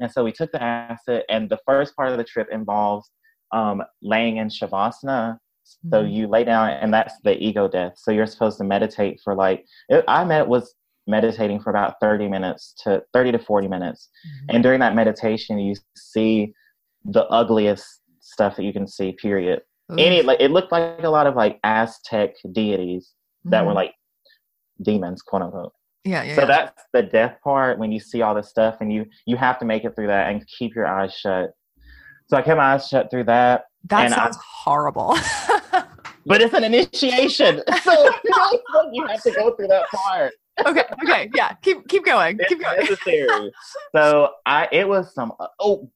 and so we took the acid and the first part of the trip involves um laying in shavasana. So mm. you lay down and that's the ego death. So you're supposed to meditate for like it, i met was meditating for about 30 minutes to 30 to 40 minutes. Mm-hmm. And during that meditation, you see the ugliest stuff that you can see, period. Any, like, it looked like a lot of like Aztec deities that mm-hmm. were like demons, quote unquote. Yeah, yeah. So yeah. that's the death part when you see all this stuff and you you have to make it through that and keep your eyes shut. So I kept my eyes shut through that. That sounds I, horrible. but it's an initiation. So you have to go through that part okay, okay, yeah. Keep keep going. Keep going. Necessary. so I it was some oh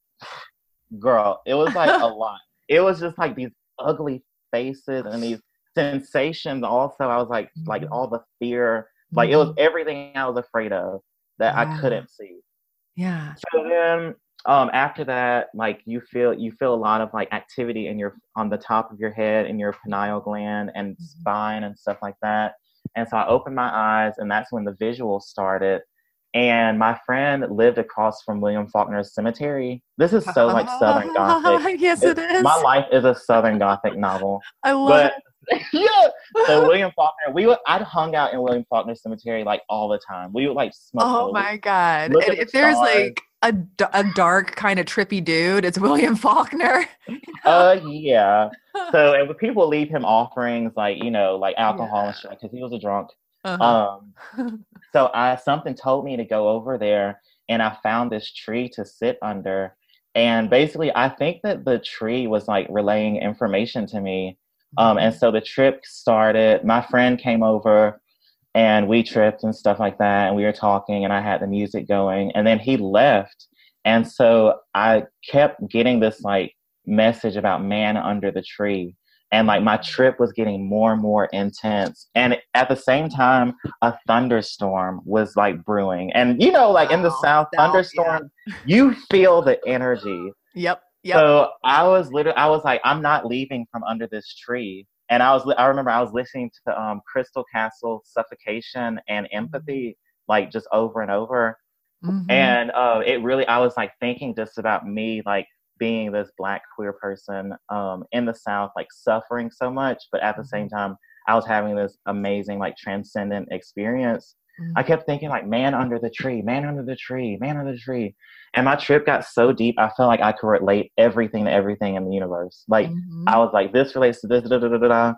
girl, it was like a lot. It was just like these ugly faces and these sensations also. I was like like mm-hmm. all the fear. Like it was mm-hmm. everything I was afraid of that I couldn't see. Yeah. So then um after that, like you feel you feel a lot of like activity in your on the top of your head in your pineal gland and mm-hmm. spine and stuff like that And so I opened my eyes, and that's when the visual started. And my friend lived across from William Faulkner's cemetery. This is so like Southern Gothic. yes, it is. My life is a Southern Gothic novel. I love But it. Yeah, so William Faulkner, we would I'd hung out in William Faulkner cemetery like all the time. We would like smoke. Oh weed. my god! And at the if there's stars. like a dark kind of trippy dude, it's William Faulkner. Uh, yeah. So and when people leave him offerings like you know like alcohol and Yeah. shit because he was a drunk. Uh-huh. Um, so I something told me to go over there, and I found this tree to sit under. And basically, I think that the tree was like relaying information to me. Um, and so the trip started. My friend came over, and we tripped and stuff like that. And we were talking, and I had the music going. And then he left, and so I kept getting this like message about man under the tree and like my trip was getting more and more intense and at the same time a thunderstorm was like brewing and you know like in the south That- thunderstorm you feel the energy Yep. Yep. so i was literally i was like i'm not leaving from under this tree. And i was i remember i was listening to um crystal castle suffocation and empathy like just over and over. Mhm. and uh, it really i was like thinking just about me like being this black queer person um, in the south like suffering so much but at the same time i was having this amazing like transcendent experience i Mhm. kept thinking like man under the tree man under the tree man under the tree and my trip got so deep i felt like i could relate everything to everything in the universe like Mhm. I was like, this relates to this, da, da, da, da, da.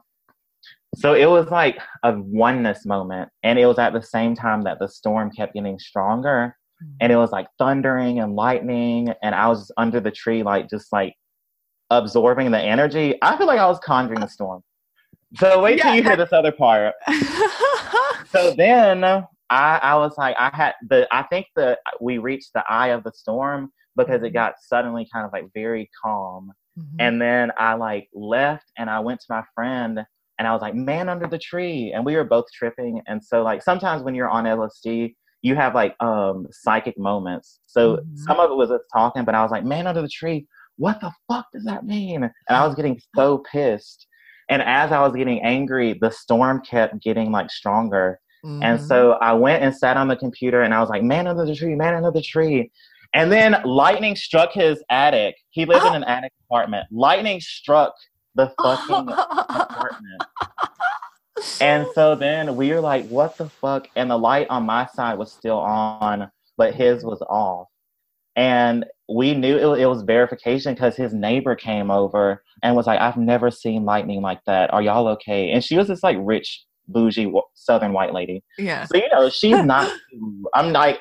So it was like a oneness moment. And it was at the same time that the storm kept getting stronger. And it was like thundering and lightning. And I was just under the tree, like just like absorbing the energy. I feel like I was conjuring the storm. So wait till Yeah, you hear this other part. So then I, I was like, I had the, I think that we reached the eye of the storm because it got suddenly kind of like very calm. Mhm. And then I like left and I went to my friend and I was like, man under the tree. And we were both tripping. And so like sometimes when you're on LSD, you have like um psychic moments. So Mhm. some of it was us talking, but I was like, man under the tree, what the fuck does that mean? And I was getting so pissed. And as I was getting angry, the storm kept getting like stronger. And Mhm. so I went and sat on the computer and I was like, man under the tree, man under the tree. And then lightning struck his attic. He lived in an attic apartment. Lightning struck the fucking apartment. And so then we were like, what the fuck? And the light on my side was still on, but his was off. And we knew it, it was verification because his neighbor came over and was like, I've never seen lightning like that. Are y'all okay? And she was this like rich, bougie southern white lady. yeah. So, you know, she's not, I'm like,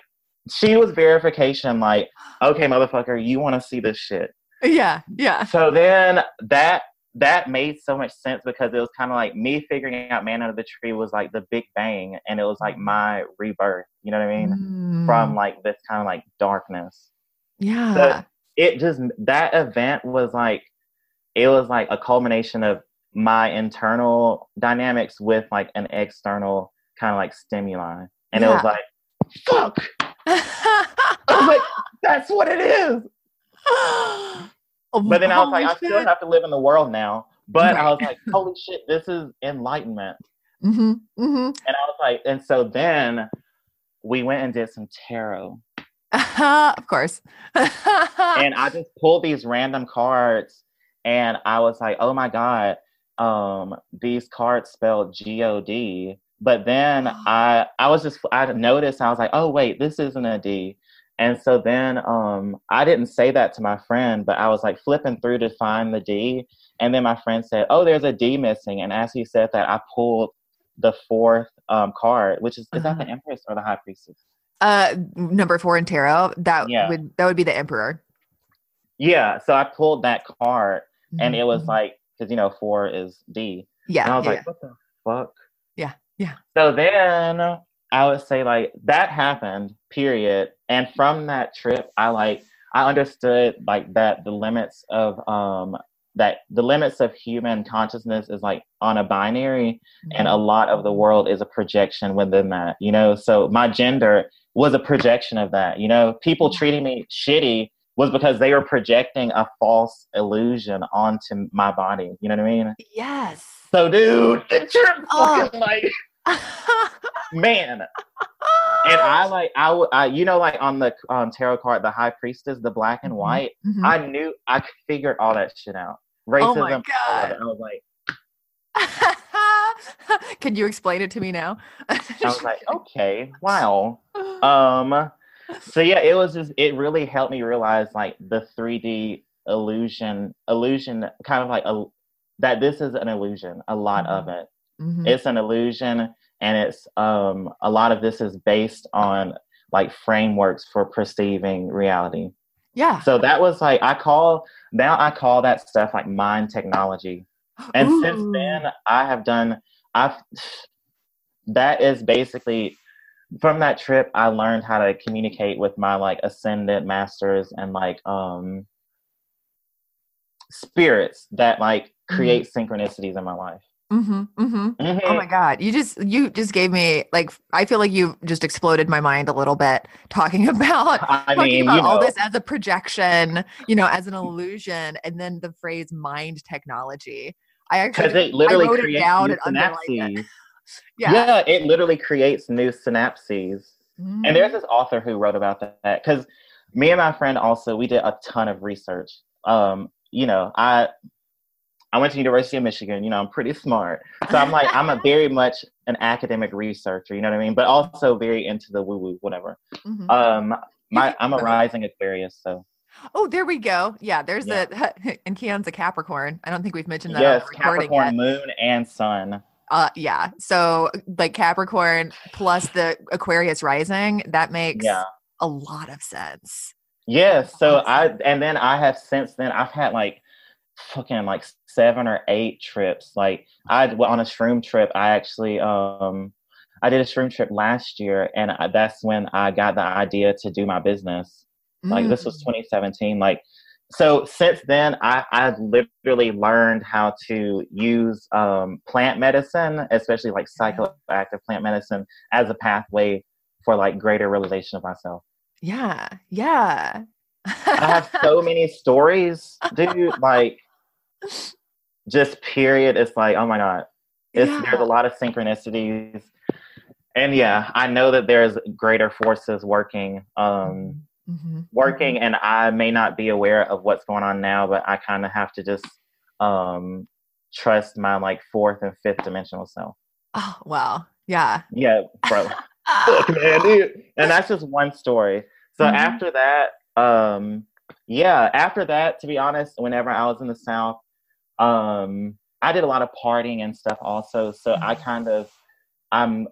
she was verification, like, okay, motherfucker, you want to see this shit. Yeah. Yeah. So then that that made so much sense because it was kind of like me figuring out man under the tree was like the big bang and it was like my rebirth you know what i mean from Mm. like this kind of like darkness yeah. it just that event was like it was like a culmination of my internal dynamics with like an external kind of like stimuli and it was like fuck i was like that's what it is But then I was like, I still have to live in the world now. But I was like, holy shit, this is enlightenment. Mm-hmm. Mm-hmm. And I was like, and so then we went and did some tarot. of course. And I just pulled these random cards and I was like, oh my God, um, these cards spelled G O D. But then I I was just I noticed I was like, oh wait, this isn't a D. And so then um I didn't say that to my friend, but I was like flipping through to find the D. And then my friend said, Oh, there's a D missing. And as he said that, I pulled the fourth um card, which is is that the Uh-huh. Empress or the High Priestess? Uh, number four in tarot. That Yeah. would that would be the emperor. Yeah. So I pulled that card and it was Mhm. like because you know four is D. yeah. And I was yeah, like, what the fuck? Yeah, yeah. So then I would say like that happened, period. And from that trip, I like I understood like that the limits of um that the limits of human consciousness is like on a binary and a lot of the world is a projection within that, you know. So my gender was a projection of that, you know. People treating me shitty was because they were projecting a false illusion onto my body. You know what I mean? yes. So, dude, the trip Oh. fucking like man. And I like I, I you know like on the um, tarot card the high priestess the black and Mhm. white Mhm. I knew I figured all that shit out racism Oh my God. I was like Can you explain it to me now? I was like okay wow um so yeah it was just it really helped me realize like the 3d illusion illusion kind of like a that this is an illusion a lot of it Mhm. it's an illusion and it's um a lot of this is based on like frameworks for perceiving reality yeah. so that was like i call now i call that stuff like mind technology and since then i have done i've that is basically from that trip i learned how to communicate with my like ascendant masters and like um spirits that like create synchronicities in my life Mm-hmm, mm-hmm. Oh Mhm. my god, you just you just gave me like I feel like you just exploded my mind a little bit talking about i talking mean about you know all this as a projection, you know, as an illusion, and then the phrase mind technology. I actually it literally wrote it down and underlined it. synapses. yeah. Yeah. it literally creates new synapses. And there's this author who wrote about that because me and my friend also we did a ton of research. Um, you know, I I went to University of Michigan. You know, I'm pretty smart, so I'm like I'm a very much an academic researcher. You know what I mean? But also very into the woo woo, whatever. Mhm. Um, my I'm a rising Aquarius, so Oh, there we go. Yeah, there's Yeah. the and Keon's a Capricorn. I don't think we've mentioned that yes, Capricorn, yet. Moon, and Sun. Uh, yeah. So like Capricorn plus the Aquarius rising, that makes Yeah. a lot of sense. Yes. So Awesome. I and then I have since then I've had like fucking like seven or eight trips. Like I on a shroom trip. I actually um I did a shroom trip last year, and I, that's when I got the idea to do my business. Like this was Mm. 2017. Like so since then, I I've literally learned how to use um plant medicine, especially like psychoactive plant medicine, as a pathway for like greater realization of myself. Yeah. Yeah. I have so many stories, dude. Like, just period. It's like, oh my god, it's Yeah. there's a lot of synchronicities, and yeah, I know that there's greater forces working, um, Mhm. working, and I may not be aware of what's going on now, but I kind of have to just um trust my like fourth and fifth dimensional self. Oh wow. Yeah. Yeah, bro. Fuck, man, dude. And that's just one story. So Mhm. after that, um, yeah, after that, to be honest, whenever I was in the South, um, I did a lot of partying and stuff also. So I Mhm. kind of, I'm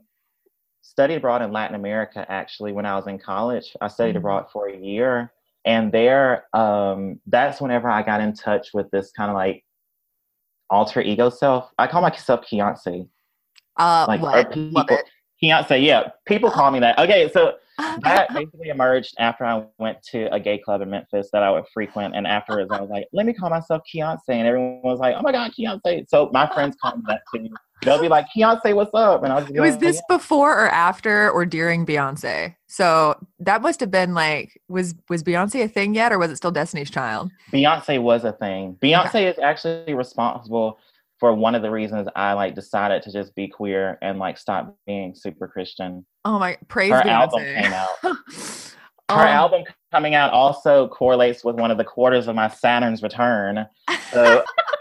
studied abroad in Latin America actually when I was in college. I studied Mhm. abroad for a year. And there, um, that's whenever I got in touch with this kind of like alter ego self. I call myself Beyonce. Uh Like, what? people. Beyonce, yeah. People call me that. Okay, so that basically emerged after I went to a gay club in Memphis that I would frequent, and afterwards I was like, "Let me call myself Beyonce," and everyone was like, "Oh my God, Beyonce!" So my friends call me that too. They'll be like, "Beyonce, what's up?" And I was just be was like, this before or after or during Beyonce? So that must have been like was was Beyonce a thing yet or was it still Destiny's Child? Beyonce was a thing. Beyonce is actually responsible for one of the reasons I like decided to just be queer and like stop being super Christian. Oh my praise Her Beyonce. album came out. Her Oh, album coming out also correlates with one of the quarters of my Saturn's return. So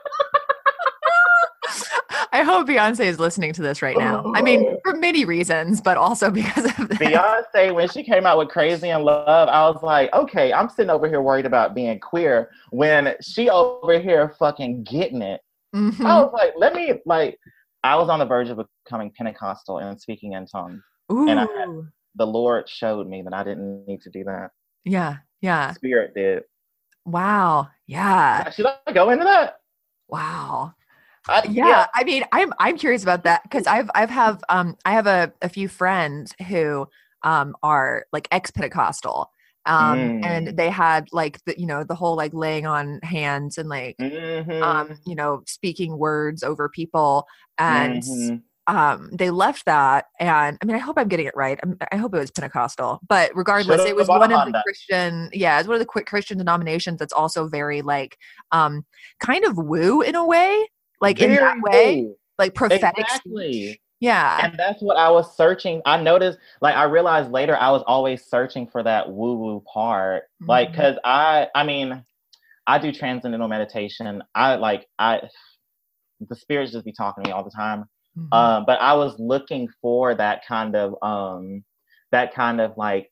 I hope Beyonce is listening to this right now. I mean, for many reasons, but also because of that. Beyonce, when she came out with Crazy in Love, I was like, okay, I'm sitting over here worried about being queer when she over here fucking getting it. Mhm. I was like, let me like I was on the verge of becoming Pentecostal and speaking in tongues. and I had- The Lord showed me that I didn't need to do that. yeah, yeah. Spirit did. Wow. Yeah. Should I go into that? Wow. I, yeah, I mean, I'm I'm curious about that because I've I've have um I have a, a few friends who um are like ex Pentecostal. Um Mm. and they had like the you know the whole like laying on hands and like Mhm. um you know speaking words over people and Mhm. um they left that and i mean i hope i'm getting it right I'm, i hope it was pentecostal but regardless Should've it was one of the Honda. christian yeah it's one of the quick christian denominations that's also very like um kind of woo in a way like in that way cool. like prophetic Exactly. speech Yeah. And that's what I was searching. I noticed, like, I realized later I was always searching for that woo woo part. Mm-hmm. Like, cause I, I mean, I do transcendental meditation. I like, I, the spirits just be talking to me all the time. Mm-hmm. Um, but I was looking for that kind of, um, that kind of like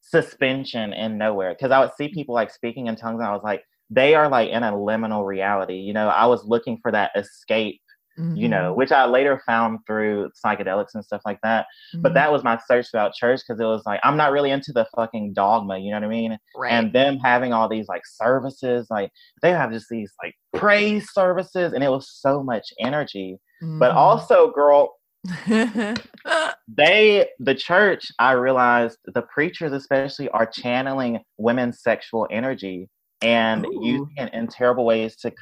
suspension in nowhere. Cause I would see people like speaking in tongues and I was like, they are like in a liminal reality. You know, I was looking for that escape Mm-hmm. you know, mm-hmm. which I later found through psychedelics and stuff like that. Mm-hmm. But that was my search about church because it was like, I'm not really into the fucking dogma, you know what I mean? Right. And them having all these like services, like they have just these like praise services, and it was so much energy. Mm-hmm. But also, girl, they the church i realized the preachers especially are channeling women's sexual energy and Ooh. using it in terrible ways to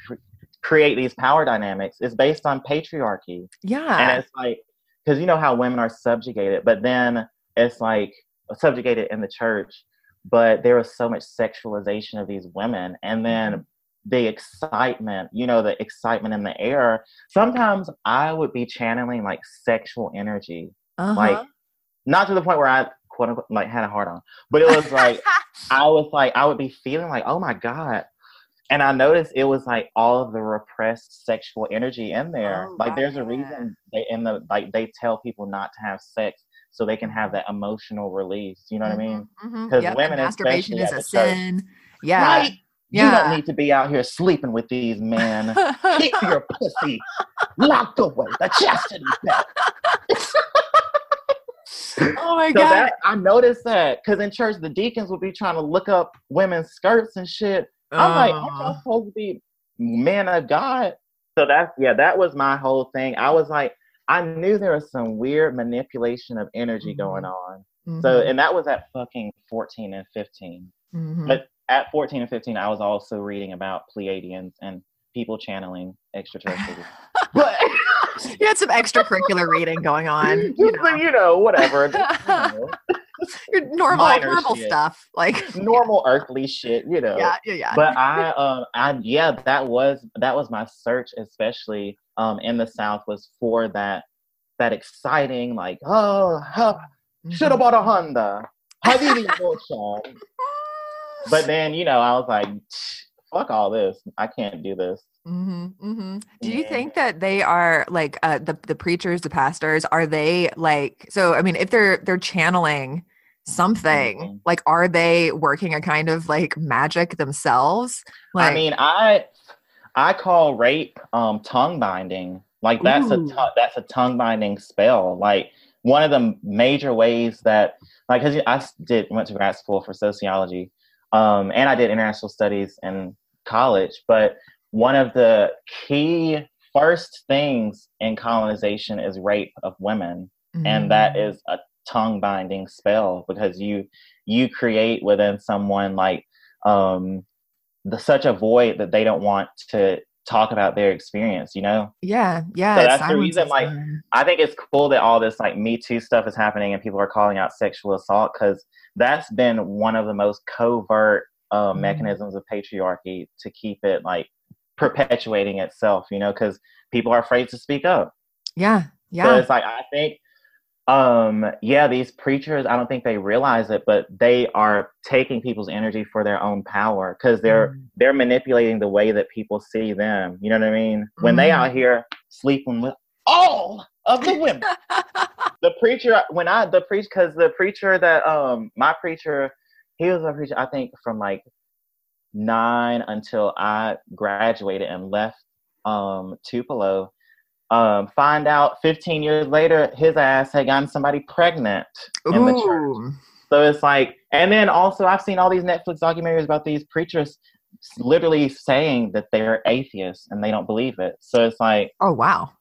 create these power dynamics is based on patriarchy. Yeah. And it's like, because you know how women are subjugated, but then it's like subjugated in the church, but there was so much sexualization of these women. And then mm-hmm. the excitement, you know, the excitement in the air. Sometimes I would be channeling like sexual energy. Uh-huh. Like, not to the point where I quote unquote like had a heart on, but it was like, I was like, I would be feeling like, oh my God, and I noticed it was like all of the repressed sexual energy in there. Oh, like there's a reason they in the like they tell people not to have sex so they can have that emotional release. You know what mm-hmm, I mean? Because mm-hmm. yep, women, masturbation is a sin. Church, yeah. Right? Yeah. You don't need to be out here sleeping with these men. Keep your pussy locked away. The chastity belt. oh my so god! That, I noticed that because in church the deacons would be trying to look up women's skirts and shit, I'm uh, like, aren't y'all supposed to be men of God? So that's yeah, that was my whole thing. I was like, I knew there was some weird manipulation of energy mm-hmm. going on. Mm-hmm. So and that was at fucking 14 and 15. Mm-hmm. But at 14 and 15, I was also reading about Pleiadians and people channeling extraterrestrials. but you had some extracurricular reading going on. You know, you know whatever. Just, you know. Your normal normal shit. stuff, like normal earthly shit, you know. Yeah, yeah, yeah. But I, um, I yeah, that was that was my search, especially um in the South, was for that that exciting, like oh, mm-hmm. should have bought a Honda. but then you know, I was like, fuck all this. I can't do this. Mm-hmm, mm-hmm. Do you think that they are like uh, the the preachers, the pastors? Are they like so? I mean, if they're they're channeling something, mm-hmm. like are they working a kind of like magic themselves? Like, I mean, I I call rape um, tongue binding. Like that's Ooh. a that's a tongue binding spell. Like one of the major ways that like because I did went to grad school for sociology, um, and I did international studies in college, but one of the key first things in colonization is rape of women mm-hmm. and that mm. a tongue binding spell because you you create within someone like um the such a void that they don't want to talk about their experience you know yeah yeah so that's the reason like i think it's cool that all this like me too stuff is happening and people are calling out sexual assault because that's been one of the most covert uh, mm. mechanisms of patriarchy to keep it like perpetuating itself, you know, because people are afraid to speak up. Yeah. Yeah. So it's like I think um yeah, these preachers, I don't think they realize it, but they are taking people's energy for their own power because they're mm. they're manipulating the way that people see them. You know what I mean? When mm. they out here sleeping with all of the women. the preacher when I the preach because the preacher that um my preacher he was a preacher I think from like nine until I graduated and left um, Tupelo. Um, find out 15 years later, his ass had gotten somebody pregnant Ooh. in the church. So it's like, and then also I've seen all these Netflix documentaries about these preachers literally saying that they're atheists and they don't believe it. So it's like, oh wow,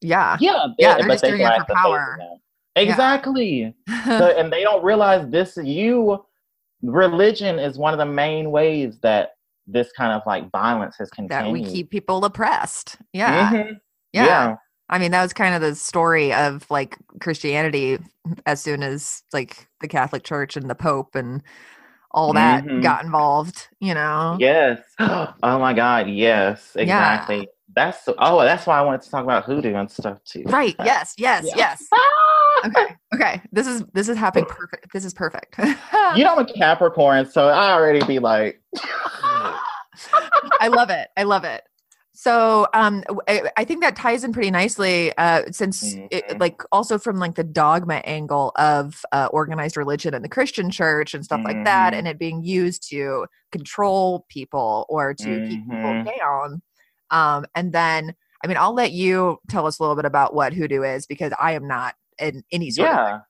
yeah, yeah, yeah, they're just doing it for power. Exactly. Yeah. so, and they don't realize this. You religion is one of the main ways that this kind of like violence has continued. That we keep people oppressed. Yeah. Mm-hmm. yeah. yeah. I mean, that was kind of the story of like Christianity as soon as like the Catholic Church and the Pope and all that mm-hmm. got involved, you know? Yes. Oh my God. Yes, exactly. Yeah. that's oh that's why I wanted to talk about hoodoo and stuff too. Right. Yes. Yes. Yeah. Yes. Okay. Okay. This is this is happening perfect. This is perfect. You know I'm a Capricorn, so I already be like I love it. I love it. So um, I, I, think that ties in pretty nicely uh, since Mhm. it, like also from like the dogma angle of uh, organized religion and the Christian church and stuff like that, Mhm. and it being used to control people or to keep people Mhm. down. Um, and then, I mean, I'll let you tell us a little bit about what hoodoo is because I am not in any sort of Yeah.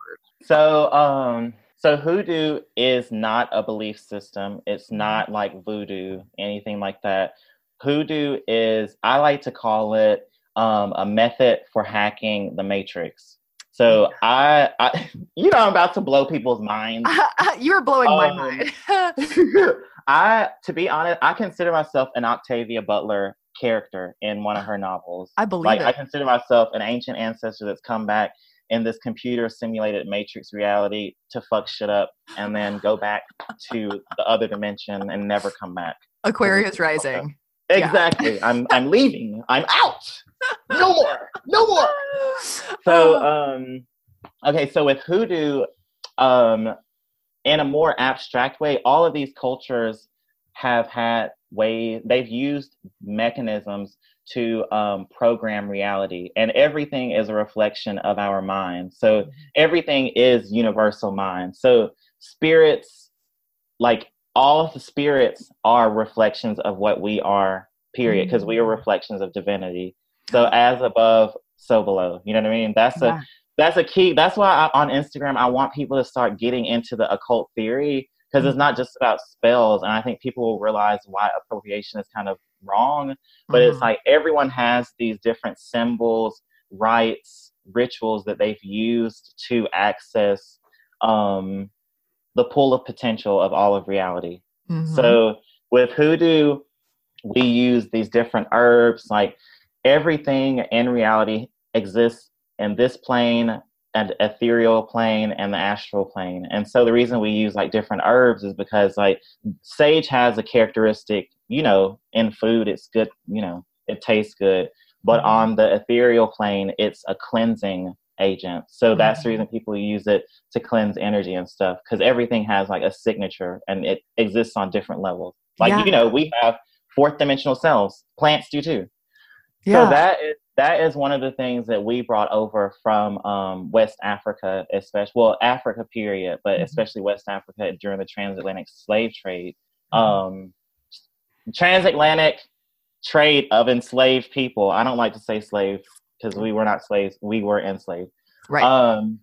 So, um, so hoodoo is not a belief system. It's not like voodoo, anything like that. Hoodoo is, I like to call it um, a method for hacking the matrix. So I, I, you know, I'm about to blow people's minds. you're blowing my Um, mind. I, to be honest, I consider myself an Octavia Butler character in one of her novels. I believe like it. I consider myself an ancient ancestor that's come back in this computer simulated matrix reality to fuck shit up and then go back to the other dimension and never come back. Aquarius rising. Yeah. Exactly. I'm I'm leaving. I'm out. No more. No more. So um okay, so with hoodoo, um in a more abstract way, all of these cultures have had ways they've used mechanisms to um, program reality and everything is a reflection of our mind. So everything is universal mind. So spirits like all of the spirits are reflections of what we are period because we are reflections of divinity. So as above so below. You know what i mean? That's a that's a key that's why I, on instagram i want people to start getting into the occult theory because it's not just about spells and i think people will realize why appropriation is kind of wrong but it's Mhm. like everyone has these different symbols rites rituals that they've used to access um the pool of potential of all of reality Mhm. so with hoodoo, we use these different herbs. Like everything in reality exists in this plane and ethereal plane and the astral plane. And so the reason we use like different herbs is because like sage has a characteristic, you know, in food it's good, you know, it tastes good. But Mhm. on the ethereal plane, it's a cleansing agent. So that's the reason people use it to cleanse energy and stuff because everything has like a signature and it exists on different levels. Like Yeah. you know, we have fourth dimensional cells. Plants do too. yeah. So that is that is one of the things that we brought over from um, West Africa, especially well Africa period, but Mhm. especially West Africa during the transatlantic slave trade. Mhm. Um, transatlantic trade of enslaved people. I don't like to say slave because we were not slaves; we were enslaved. right. Um,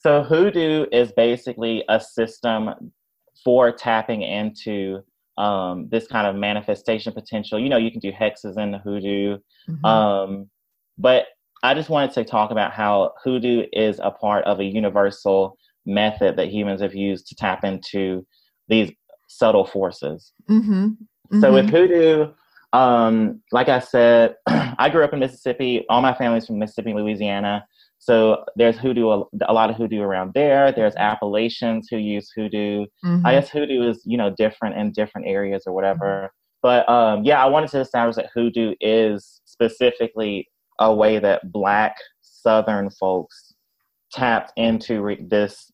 so hoodoo is basically a system for tapping into um, this kind of manifestation potential. You know, you can do hexes in the hoodoo. Mhm. Um, but I just wanted to talk about how hoodoo is a part of a universal method that humans have used to tap into these subtle forces. Mhm. So with Mhm. hoodoo, um, like I said, I grew up in Mississippi. All my family's from Mississippi, Louisiana. So there's hoodoo, a, a lot of hoodoo around there. There's Appalachians who use hoodoo. Mhm. I guess hoodoo is, you know, different in different areas or whatever. But um, yeah, I wanted to establish that hoodoo is specifically a way that Black Southern folks tapped into re- this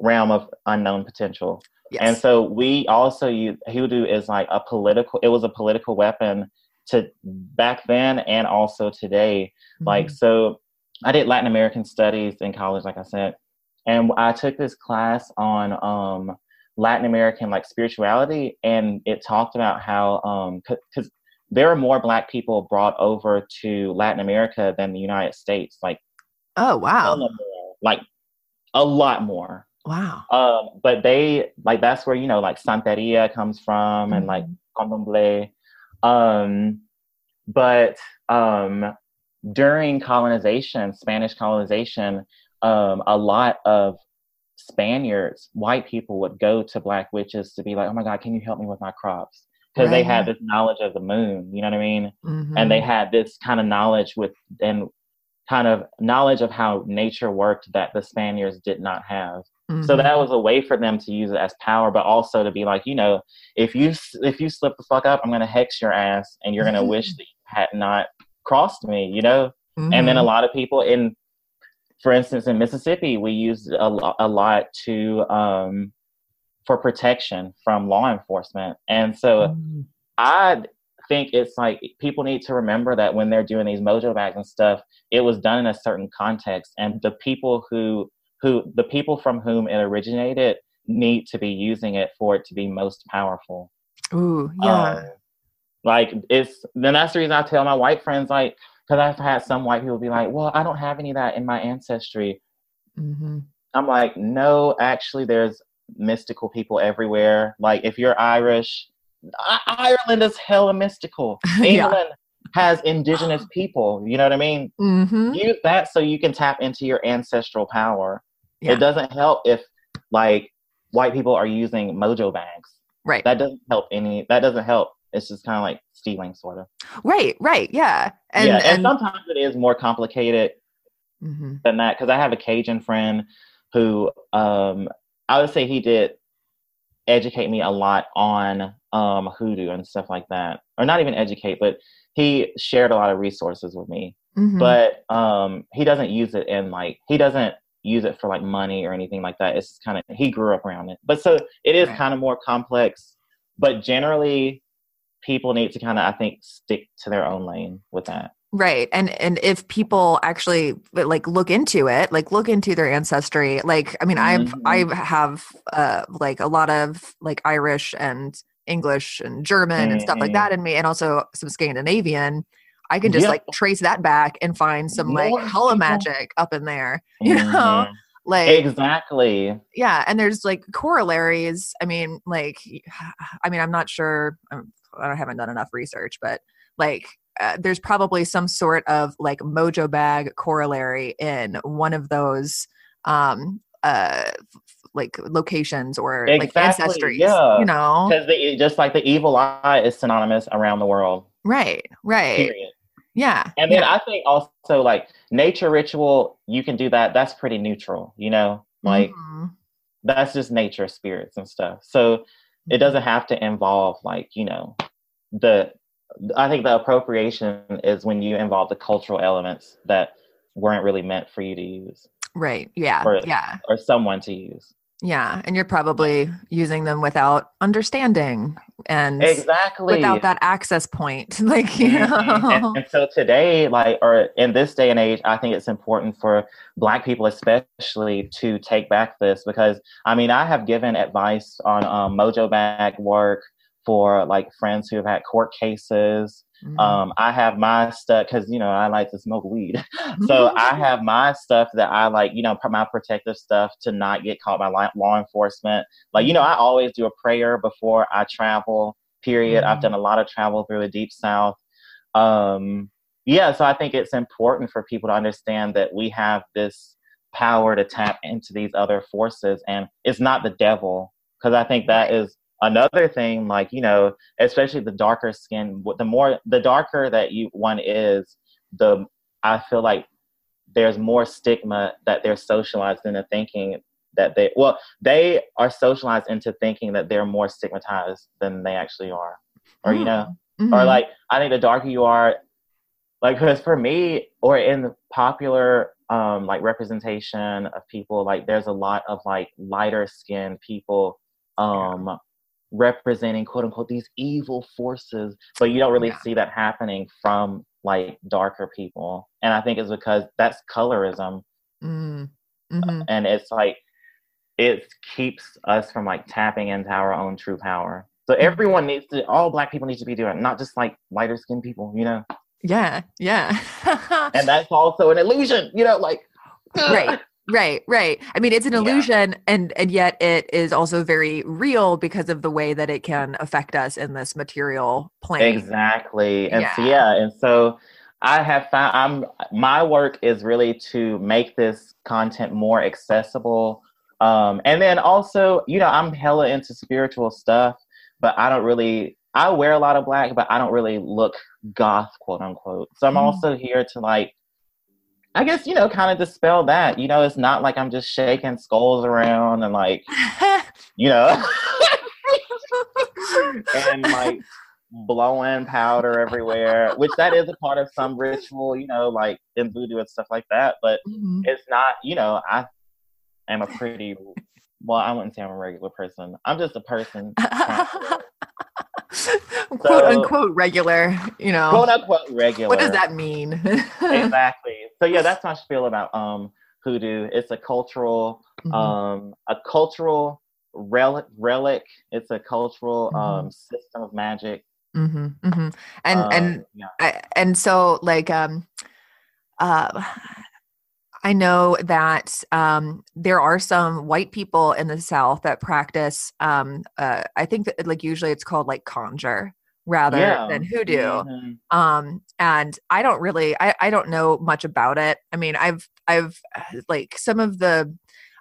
realm of unknown potential. yes. And so we also use hoodoo is like a political. It was a political weapon to back then and also today. Like Mhm. so, I did Latin American studies in college, like I said, and I took this class on um, Latin American like spirituality, and it talked about how um because there are more Black people brought over to Latin America than the United States, like oh wow. like a lot more. Wow. Um, but they like that's where you know like Santeria comes from and like Candomblé. Um, but um, during colonization, Spanish colonization, um, a lot of Spaniards, white people, would go to black witches to be like, "Oh my God, can you help me with my crops?" Because they had this knowledge of the moon. You know what I mean? and they Mhm. had this kind of knowledge with and kind of knowledge of how nature worked that the Spaniards did not have. So Mhm. that was a way for them to use it as power, but also to be like, you know, if you if you slip the fuck up, I'm gonna hex your ass, and you're gonna wish that you had not crossed me, you know. Mm-hmm. And then a lot of people in, for instance, in Mississippi, we use a, a lot to um, for protection from law enforcement, and so Mhm. I think it's like people need to remember that when they're doing these mojo bags and stuff, it was done in a certain context, and the people who who the people from whom it originated need to be using it for it to be most powerful. Ooh, yeah. Um, like it's then that's the reason I tell my white friends like because I've had some white people be like, well, I don't have any of that in my ancestry. mm-hmm. I'm like, no, actually, there's mystical people everywhere. Like if you're Irish, I- Ireland is hella mystical. Yeah. England has indigenous people. You know what I mean? Mm-hmm. Use that so you can tap into your ancestral power. Yeah. It doesn't help if like white people are using mojo bags. Right. That doesn't help any. That doesn't help. It's just kind of like stealing, sort of. Right, right, yeah. And, yeah, and, and, sometimes it is more complicated Mhm. than that because I have a Cajun friend who um, I would say he did educate me a lot on um, hoodoo and stuff like that, or not even educate, but he shared a lot of resources with me. Mhm. But um, he doesn't use it in like he doesn't use it for like money or anything like that. It's kind of he grew up around it, but so it is Right. kind of more complex. But generally, people need to kind of I think stick to their own lane with that. Right. And and if people actually like look into it, like look into their ancestry, like I mean I've Mhm. I have uh like a lot of like Irish and English and German and stuff like Mhm. that in me and also some Scandinavian. I can just Yeah. like trace that back and find some like Norse hella people. magic up in there. You know? Mhm. Like exactly. yeah and there's like corollaries i mean like i mean i'm not sure um, i haven't done enough research but like uh, there's probably some sort of like mojo bag corollary in one of those um uh like locations or like Exactly, ancestries yeah. you know Because just like the evil eye is synonymous around the world. right right Period. yeah And then yeah. I think also like nature ritual, you can do that. That's pretty neutral, you know? Like Mhm. that's just nature spirits and stuff. So it doesn't have to involve like, you know, the I think the appropriation is when you involve the cultural elements that weren't really meant for you to use. Right. Yeah. Or- yeah. or someone to use. yeah. And you're probably using them without understanding and Exactly. without that access point. Like you know. Mhm. and, and so today like or in this day and age i think it's important for black people especially to take back this because i mean i have given advice on um, mojo bag work for like friends who have had court cases. Mhm. um, i have my stuff because you know i like to smoke weed. So i have my stuff that i like you know my protective stuff to not get caught by law law enforcement. Like you know i always do a prayer before i travel period. I've Mhm. done a lot of travel through the deep south. Um yeah so i think it's important for people to understand that we have this power to tap into these other forces and it's not the devil because i think that is another thing like you know especially the darker skin the more the darker that you one is the i feel like there's more stigma that they're socialized into thinking that they well they are socialized into thinking that they're more stigmatized than they actually are. Or you know or Mhm. like i think the darker you are like because for me or in the popular um like representation of people like there's a lot of like lighter skinned people um representing quote unquote these evil forces but you don't really Yeah. see that happening from like darker people and i think it's because that's colorism Mm. Mhm. and it's like it keeps us from like tapping into our own true power so Mm-hmm. everyone needs to all black people need to be doing it not just like lighter skinned people you know yeah yeah and that's also an illusion you know like right right right i mean it's an Yeah. illusion and and yet it is also very real because of the way that it can affect us in this material plane exactly and so Yeah. yeah and so i have found i'm my work is really to make this content more accessible um and then also you know i'm hella into spiritual stuff but i don't really i wear a lot of black but i don't really look goth quote unquote so i'm Mm. also here to like i guess you know kind of dispel that you know it's not like i'm just shaking skulls around and like you know and like blowing powder everywhere, which that is a part of some ritual, you know, like in voodoo and stuff like that. But Mhm. it's not, you know, I am a pretty well, I wouldn't say I'm a regular person. I'm just a person, quote So- unquote regular, you know. quote unquote regular. what does that mean? exactly. So yeah, that's my spiel about um hoodoo. It's a cultural Mhm. um a cultural relic relic. It's a cultural Mhm. um system of magic. Mhm, mhm. And Um, and yeah. I, and so like um uh I know that um there are some white people in the south that practice um uh I think that like usually it's called like conjure rather Yeah. than hoodoo. Mhm. um and i don't really I, I don't know much about it i mean i've i've like some of the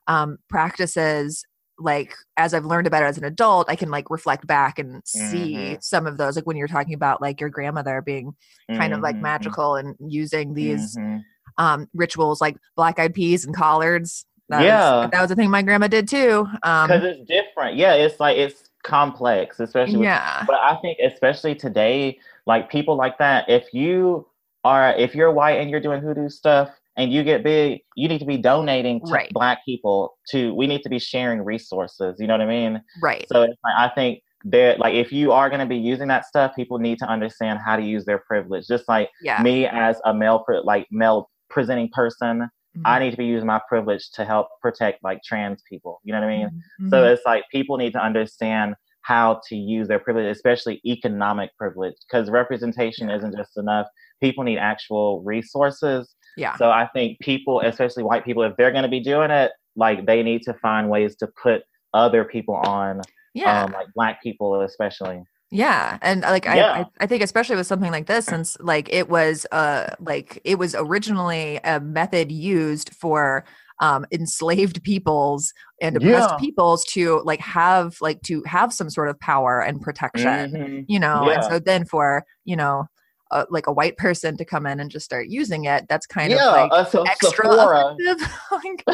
um practices like as i've learned about it as an adult i can like reflect back and see Mhm. some of those like when you're talking about like your grandmother being kind of like Mhm. magical and using these Mhm. Um rituals like black eyed peas and collards that Yeah. was, that was a thing my grandma did too um because it's different. Yeah, it's like it's complex, especially. With, yeah But I think especially today, like people like that, if you are if you're white and you're doing hoodoo stuff and you get big, you need to be donating to Right. black people to we need to be sharing resources. You know what I mean? right So it's like I think that like if you are gonna be using that stuff, people need to understand how to use their privilege. Just like yeah me as a male like male presenting person, I Mhm. need to be using my privilege to help protect like trans people. You know what I mean? Mhm. So it's like people need to understand how to use their privilege, especially economic privilege, because representation isn't just enough. People need actual resources. yeah So I think people, especially white people, if they're going to be doing it, like they need to find ways to put other people on, yeah um, like black people especially. Yeah, and like I, Yeah. I, I think especially with something like this, since like it was uh like it was originally a method used for um enslaved peoples and oppressed Yeah. peoples to like have like to have some sort of power and protection, Mhm. you know. And so then for you know uh, like a white person to come in and just start using it, that's kind Yeah, of like uh, so extra Sephora, offensive, like,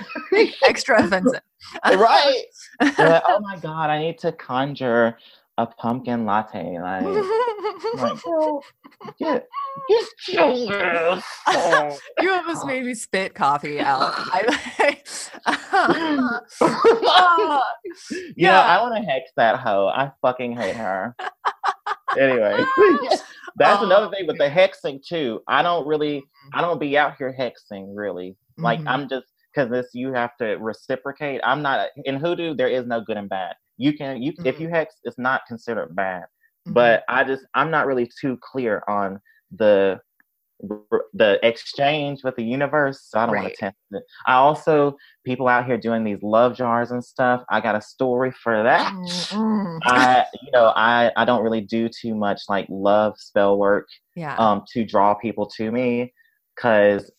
extra offensive, right? Like, oh my god, I need to conjure a pumpkin latte. Like, like girl, get get your ass you almost made me spit coffee out. I, off. you Yeah. know, I want to hex that hoe. I fucking hate her. anyway, that's Oh, another thing with the hexing too. I don't really, I don't be out here hexing really. Like Mhm. I'm just because this you have to reciprocate. I'm not in hoodoo. There is no good and bad. You can you if Mhm. you hex, it's not considered bad. Mhm. But I just I'm not really too clear on the the exchange with the universe. So I don't want to test it. I also people out here doing these love jars and stuff. I got a story for that. I you know I I don't really do too much like love spell work yeah. um to draw people to me because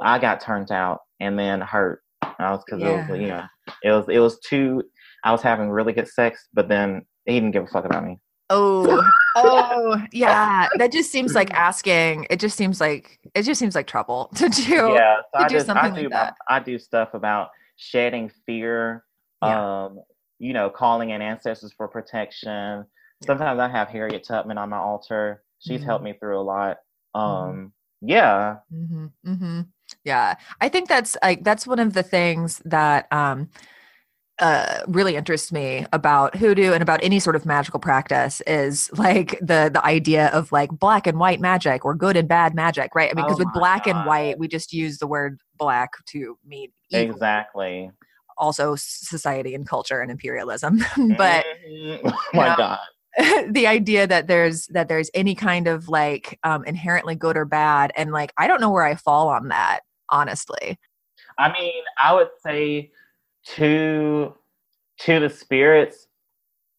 I got turned out and then hurt. I was because it was you know it was it was too. I was having really good sex, but then he didn't give a fuck about me. oh, oh, yeah. That just seems like asking. It just seems like it just seems like trouble to do. yeah, so to I do just I do like that. I do stuff about shedding fear. Yeah. Um, you know, calling in ancestors for protection. Sometimes I have Harriet Tubman on my altar. She's helped Mm-hmm. me through a lot. Um, yeah, hmm hmm Yeah, I think that's like that's one of the things that um uh really interests me about hoodoo and about any sort of magical practice is like the the idea of like black and white magic or good and bad magic, right? I mean, because Oh with black and white, we just use the word black to mean evil. exactly. also society and culture and imperialism, but Mhm. oh my Yeah. God. the idea that there's that there's any kind of like um inherently good or bad and like i don't know where i fall on that honestly I mean, I would say to to the spirits,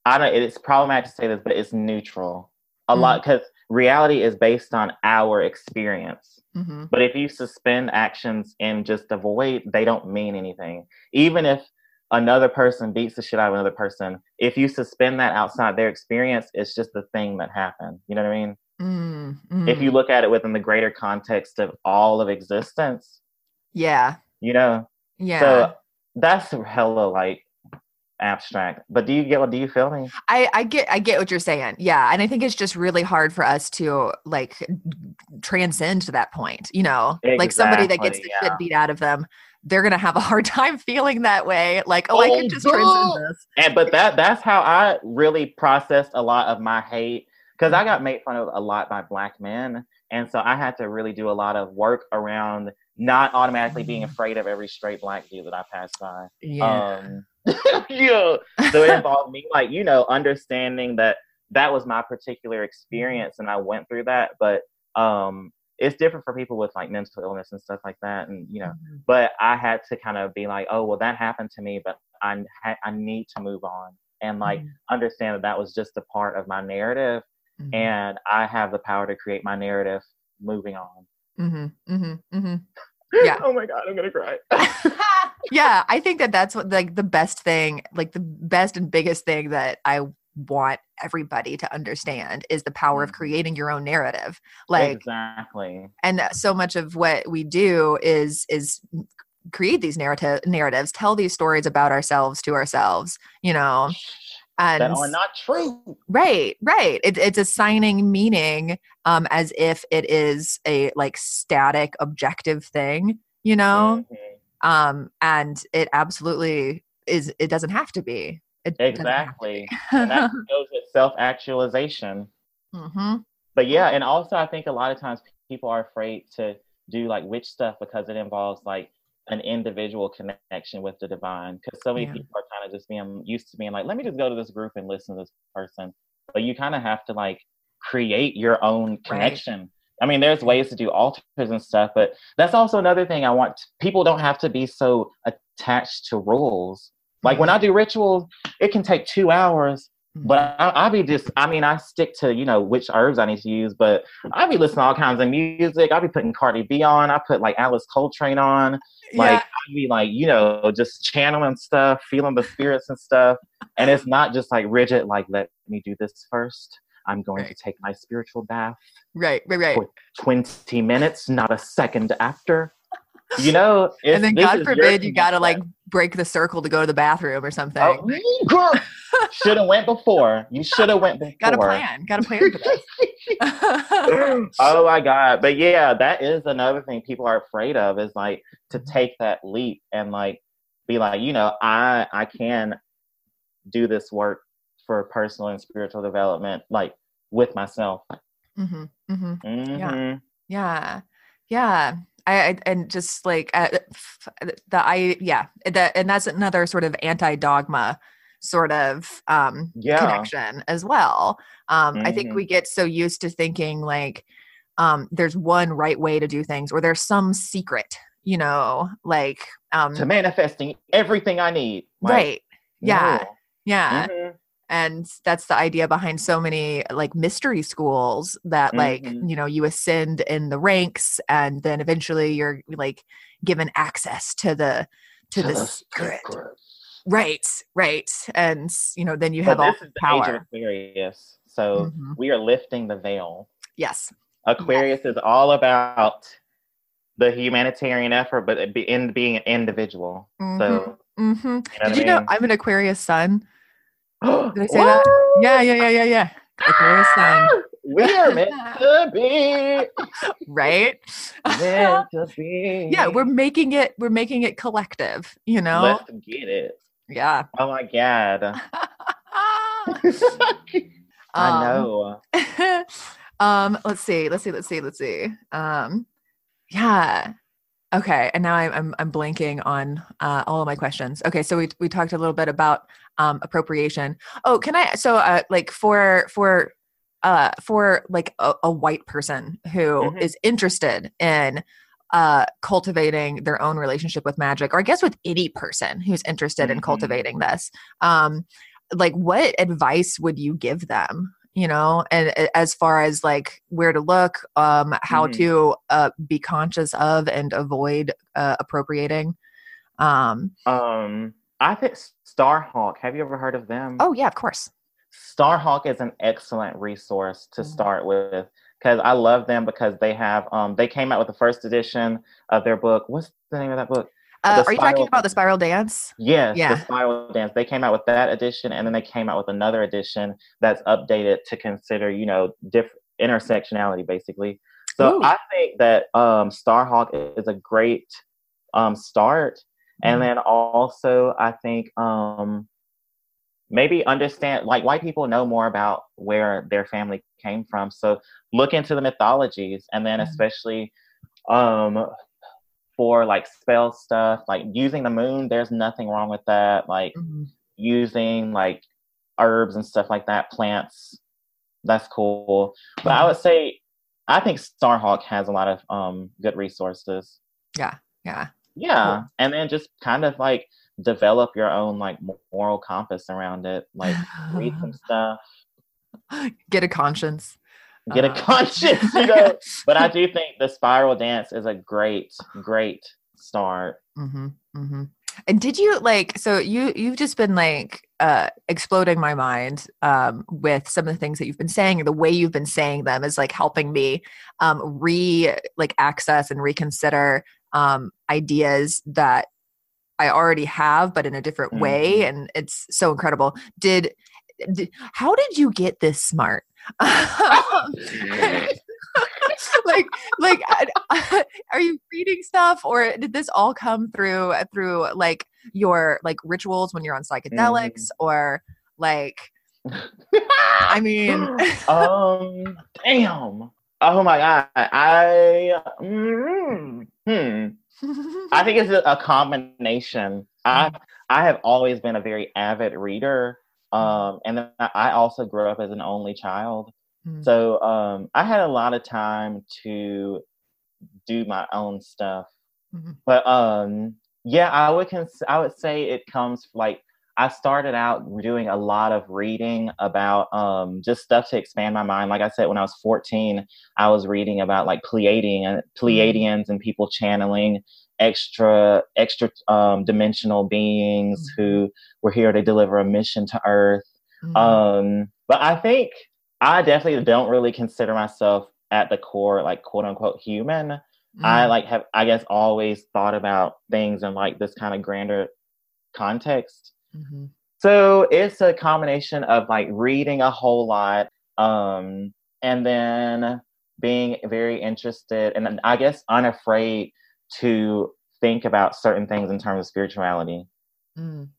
I don't. It's problematic to say this, but it's neutral a Mm. lot because reality is based on our experience. hmm But if you suspend actions and just avoid, they don't mean anything. Even if another person beats the shit out of another person, if you suspend that outside their experience, it's just the thing that happened. You know what I mean? mm If you look at it within the greater context of all of existence, yeah you know. yeah So that's hella like abstract. But do you get what do you feel me? I, I get I get what you're saying. Yeah. And I think it's just really hard for us to like transcend to that point. You know, like somebody that gets the yeah. shit beat out of them, they're gonna have a hard time feeling that way. Like, oh, I Oh, can just transcend this. And but that that's how I really processed a lot of my hate because I got made fun of a lot by black men, and so I had to really do a lot of work around not automatically being afraid of every straight black dude that I pass by. Yeah. Um, yeah. So it involved me, like, you know, understanding that that was my particular experience and I went through that. But um, it's different for people with like mental illness and stuff like that. And, you know, Mhm. but I had to kind of be like, oh, well, that happened to me, but I, ha- I need to move on and like Mhm. understand that that was just a part of my narrative. Mhm. And I have the power to create my narrative moving on. Mhm. Mhm. Mhm. Yeah. oh my God, I'm going to cry. yeah, I think that that's what like the best thing, like the best and biggest thing that I want everybody to understand is the power of Mhm. creating your own narrative. Like exactly. and so much of what we do is is create these narrative narratives, tell these stories about ourselves to ourselves, you know. And that are not true. Right, right. It, it's assigning meaning um, as if it is a like static, objective thing, you know. Mhm. Um, and it absolutely is. It doesn't have to be. It doesn't to Exactly. be. and that goes with self actualization. Mhm. But yeah, and also I think a lot of times people are afraid to do like witch stuff because it involves like an individual connection with the divine. Because so many Yeah. people are kind of just being used to being like, let me just go to this group and listen to this person. But you kind of have to like create your own connection. I mean, there's ways to do altars and stuff, but that's also another thing I want. People don't have to be so attached to rules. Like when mm-hmm. I do rituals, it can take two hours, but I, I be just, I mean, I stick to, you know, which herbs I need to use, but I be listening to all kinds of music. I be putting Cardi B on. I put like Alice Coltrane on. Like, yeah. I be like, you know, just channeling stuff, feeling the spirits and stuff. And it's not just like rigid, like, let me do this first. I'm going Right. to take my spiritual bath right, right, right. for 20 minutes, not a second after. You know, And then God forbid you got to like break the circle to go to the bathroom or something. Oh, should have went before. You should have went before. got a plan. Got a plan for this. oh my god! But yeah, that is another thing people are afraid of is like to Mm-hmm. take that leap and like be like, you know, I I can do this work for personal and spiritual development, like with myself. hmm hmm Mhm. Yeah. Yeah. I, I and just like uh, the I yeah that and that's another sort of anti dogma sort of um Yeah. connection as well. Um I think Mhm. we get so used to thinking like um there's one right way to do things or there's some secret, you know, like um To manifesting everything I need. Like, right. Yeah. no. Yeah. Mhm. And that's the idea behind so many like mystery schools that like Mhm. you know you ascend in the ranks and then eventually you're like given access to the to, the, secret secret. right right and you know then you have all the the power Aquarius, so Mhm. we are lifting the veil. yes Aquarius is all about the humanitarian effort, but in being an individual. So hmm you know did you I know i'm an aquarius sun Did I say that? yeah yeah yeah yeah yeah aquarius sun We are meant to be. right Meant to be. yeah we're making it we're making it collective you know Let's get it. yeah Oh my god. I Um, know. um let's see let's see let's see let's see um yeah okay and now i'm i'm, I'm blanking on uh, all of my questions okay so we we talked a little bit about um appropriation oh can i so uh like for for uh for like a, a white person who is Mhm. interested in uh cultivating their own relationship with magic or i guess with any person who's interested in Mhm. cultivating this um like what advice would you give them you know and as far as like where to look um how Mhm. to uh be conscious of and avoid uh appropriating um Um, I think Starhawk. Have you ever heard of them? oh yeah of course Starhawk is an excellent resource to Mhm. start with because I love them because they have um they came out with the first edition of their book. What's the name of that book? Uh, are you talking about the spiral dance? Yes, Yeah. the Spiral Dance. They came out with that edition, and then they came out with another edition that's updated to consider, you know, different intersectionality, basically. So Ooh. I think that um, Starhawk is a great um, start, and Mhm. then also I think um, maybe understand like white people know more about where their family came from, so look into the mythologies, and then Mhm. especially um, for like spell stuff, like using the moon. There's nothing wrong with that. Like Mhm. using like herbs and stuff like that, plants. That's cool. But I would say I think Starhawk has a lot of um good resources. Yeah. Yeah. Yeah. And then just kind of like develop your own like moral compass around it. Like read some stuff, Get a conscience. Get a Uh, conscience, you know. but I do think the spiral dance is a great, great start. Mm-hmm, mm-hmm. And did you like? So you you've just been like uh, exploding my mind um, with some of the things that you've been saying, and the way you've been saying them is like helping me um, re like access and reconsider um, ideas that I already have, but in a different way, Mhm. and it's so incredible. Did how did you get this smart? like like are you reading stuff or did this all come through through like your like rituals when you're on psychedelics or like i mean um, damn. Oh my god. I mm, hmm. I think it's a, a combination. I I have always been a very avid reader, um, and then I also grew up as an only child, Mm. so um, I had a lot of time to do my own stuff. Mhm. But um, yeah, I would cons- I would say it comes like I started out doing a lot of reading about um, just stuff to expand my mind. Like I said, when I was 14, I was reading about like Pleiadian and Pleiadians and people channeling extra extra um, dimensional beings who were here to deliver a mission to Earth. Mhm. Um, but I think I definitely don't really consider myself at the core like quote unquote human. I Mm. like have I guess always thought about things in like this kind of grander context. Mhm. So it's a combination of like reading a whole lot, um, and then being very interested and I guess unafraid to think about certain things in terms of spirituality. Mm.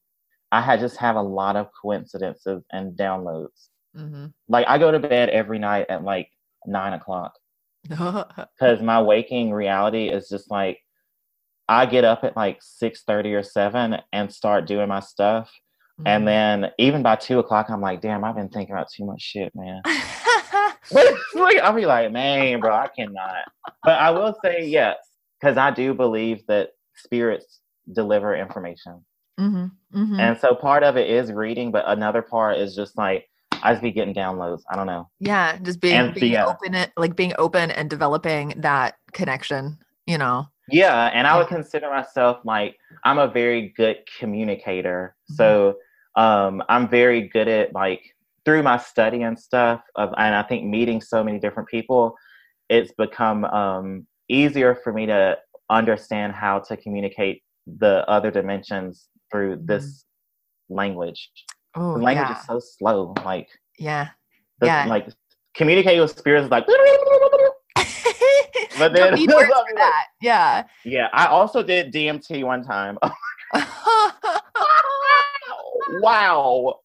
I had just have a lot of coincidences and downloads. Mhm. Like I go to bed every night at like nine o'clock because my waking reality is just like I get up at like six thirty or seven and start doing my stuff, Mhm. and then even by two o'clock, I'm like, damn, I've been thinking about too much shit, man. Like, I'll be like, man, bro, I cannot. But I will say yes, because I do believe that spirits deliver information, Mhm. Mhm. and so part of it is reading, but another part is just like I just be getting downloads. I don't know. yeah just being, and being yeah. open it like being open and developing that connection you know Yeah, and I would consider myself like I'm a very good communicator. Mhm. So um, I'm very good at like through my study and stuff of, and I think meeting so many different people, it's become um, easier for me to understand how to communicate the other dimensions through mm-hmm. this language. oh The language yeah is so slow. Like, yeah the, Yeah. like communicating with spirits is like. But then- need words for that yeah Yeah, I also did DMT one time. wow.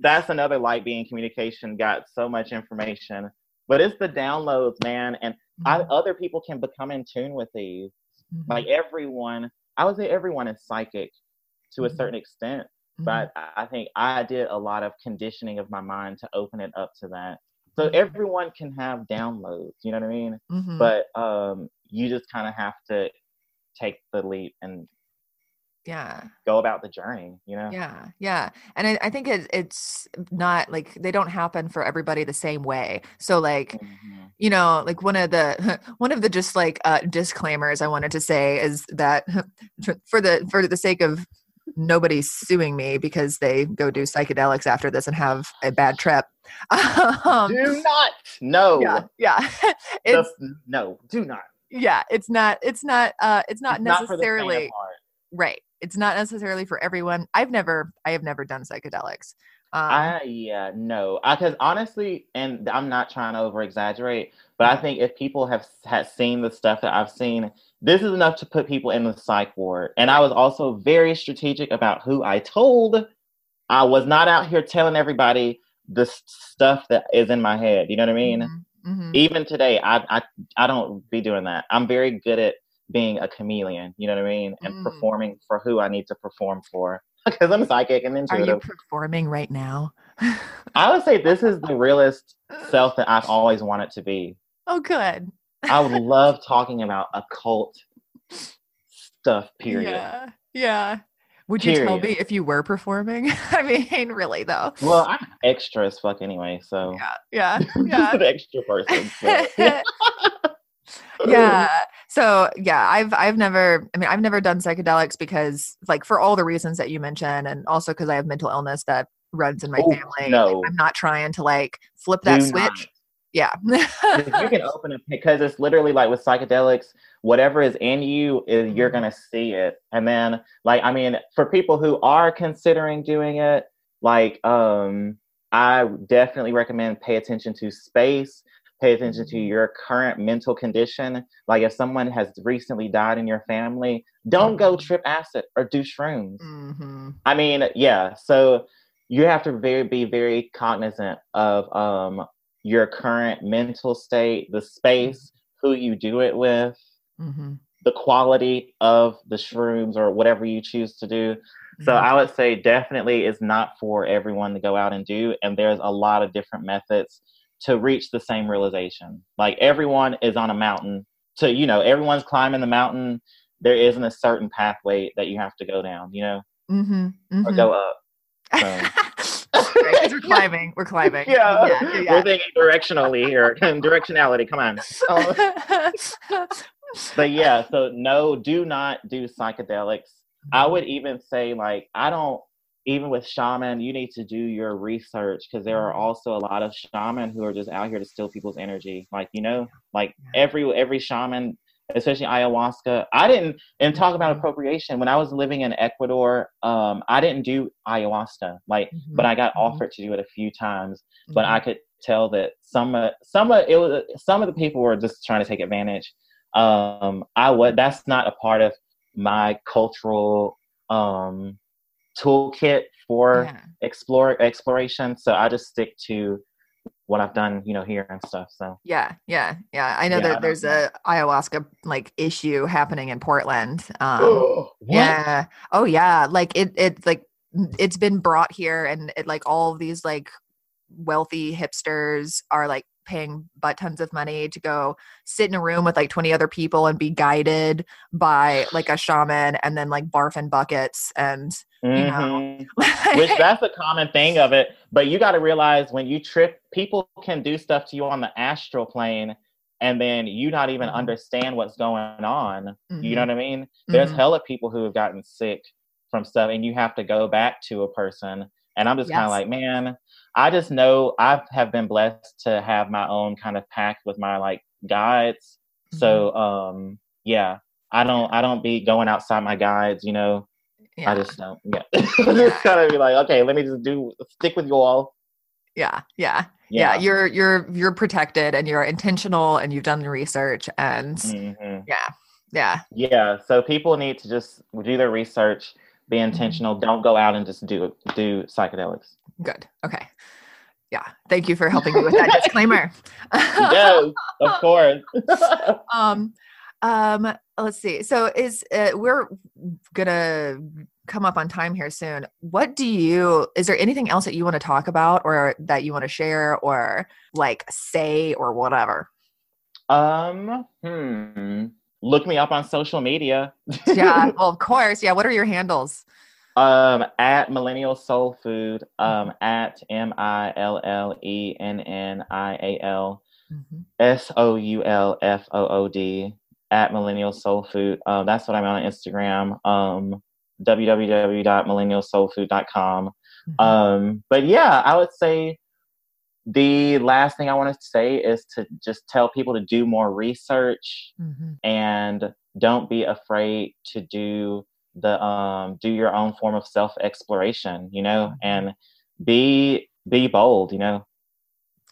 That's another light being communication got so much information. But it's the downloads, man. And I, other people can become in tune with these. Mhm. Like everyone, I would say everyone is psychic to a Mhm. certain extent. Mhm. But I think I did a lot of conditioning of my mind to open it up to that. So Mhm. everyone can have downloads, you know what I mean? Mhm. But um, you just kind of have to take the leap and yeah go about the journey, you know? Yeah, yeah, and I, I think it, it's not like they don't happen for everybody the same way. So, like, Mhm. you know, like one of the one of the just like uh, disclaimers I wanted to say is that for the for the sake of nobody suing me because they go do psychedelics after this and have a bad trip. um, do not. No. yeah, yeah, The- it's no, do not. yeah, it's not it's not uh it's not It's not necessarily heart. right. It's not necessarily for everyone. I've never, I have never done psychedelics. Um, I yeah no because honestly, and I'm not trying to over exaggerate, but I think if people have had seen the stuff that I've seen, this is enough to put people in the psych ward. And I was also very strategic about who I told. I was not out here telling everybody the stuff that is in my head. You know what I mean? mhm, mhm. Even today, I I I don't be doing that. I'm very good at being a chameleon. You know what I mean? And Mm. performing for who I need to perform for. Because I'm psychic and intuitive. Are you performing right now? I would say this is the realest self that I've always wanted to be. oh, good. I would love talking about occult stuff, period. Yeah. Yeah. Would you tell me if you were performing? I mean, really though. Well, I'm extra as fuck anyway, so Yeah. Yeah. Yeah. an extra person. so- yeah so yeah i've i've never i mean i've never done psychedelics because like for all the reasons that you mentioned and also because i have mental illness that runs in my Oh, family no. i'm not trying to like flip that Do switch not. yeah you can open it because it's literally like with psychedelics, whatever is in you is you're Mm-hmm. gonna see it. And then like I mean, for people who are considering doing it, like um I definitely recommend pay attention to space, pay attention to your current mental condition. Like if someone has recently died in your family, don't go Mhm. trip acid or do shrooms. hmm I mean, yeah. So you have to very be very cognizant of um your current mental state, the space, who you do it with, hmm the quality of the shrooms or whatever you choose to do. So Mhm. I would say definitely it's not for everyone to go out and do, and there's a lot of different methods to reach the same realization. Like everyone is on a mountain, To you know everyone's climbing the mountain. There isn't a certain pathway that you have to go down, you know, mm-hmm, or go up. So. Right, 'cause we're climbing we're climbing yeah, yeah, yeah, we're thinking directionally here. Directionality, come on. Um, but yeah, so no, do not do psychedelics. I would even say like I don't even with shaman, you need to do your research because there are also a lot of shaman who are just out here to steal people's energy. Like you know, like every every shaman, especially ayahuasca. I didn't and talk about Mhm. appropriation when I was living in Ecuador. Um, I didn't do ayahuasca, like, but I got Mhm. offered to do it a few times. But Mhm. I could tell that some of some of it was some of the people were just trying to take advantage. Um, I would that's not a part of my cultural um toolkit for Yeah. explore exploration. So I just stick to what I've done, you know, here and stuff. So Yeah, yeah, yeah. I know Yeah, that don't there's know. a ayahuasca like issue happening in Portland. Um, What? yeah. Oh yeah. Like it it like it's been brought here and it like all of these like wealthy hipsters are like paying butt tons of money to go sit in a room with like 20 other people and be guided by like a shaman and then like barf in buckets and you know. Mhm. Which that's a common thing of it. But you got to realize when you trip, people can do stuff to you on the astral plane, and then you not even Mhm. understand what's going on. You know Mhm, what I mean? There's mhm. hella people who have gotten sick from stuff, and you have to go back to a person. And I'm just kind of like, man, I just know I have been blessed to have my own kind of pack with my like guides. So um, yeah, I don't I don't be going outside my guides. You know, yeah. I just don't. Yeah, just kind of be like, okay, let me just do stick with you all. yeah, yeah. yeah you're you're you're protected and you're intentional and you've done the research and hmm yeah yeah Yeah. So people need to just do their research, be intentional. Don't go out and just do do psychedelics. good okay yeah thank you for helping me with that disclaimer yes, of course. um um let's see so is uh, we're gonna come up on time here soon what do you is there anything else that you want to talk about or that you want to share or like say or whatever um. Hmm. Look me up on social media. yeah well of course yeah what are your handles Um, at Millennial Soul Food, um, at M I L L E N N I A L S O U L F O O D, at Millennial Soul Food. Um, that's what I'm on Instagram. Um, www.millennialsoulfood.com. Mhm. Um, but yeah, I would say the last thing I want to say is to just tell people to do more research Mhm. and don't be afraid to do the um do your own form of self exploration you know and be be bold you know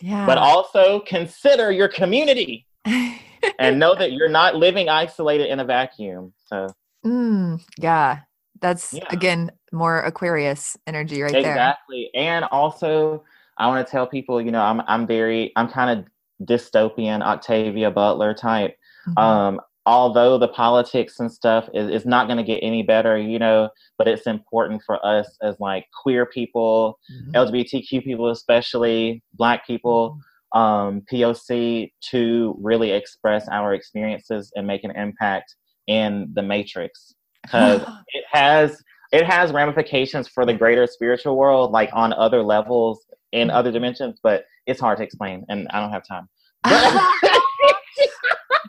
Yeah. but also consider your community and know that you're not living isolated in a vacuum so mm, yeah. That's Yeah. again more Aquarius energy right there. exactly and also i want to tell people you know i'm i'm very i'm kind of dystopian octavia butler type Mhm. um although the politics and stuff is, is not going to get any better you know but it's important for us as like queer people Mhm. lgbtq people especially black people um poc to really express our experiences and make an impact in the matrix because it has it has ramifications for the greater spiritual world like on other levels in other dimensions but it's hard to explain and i don't have time.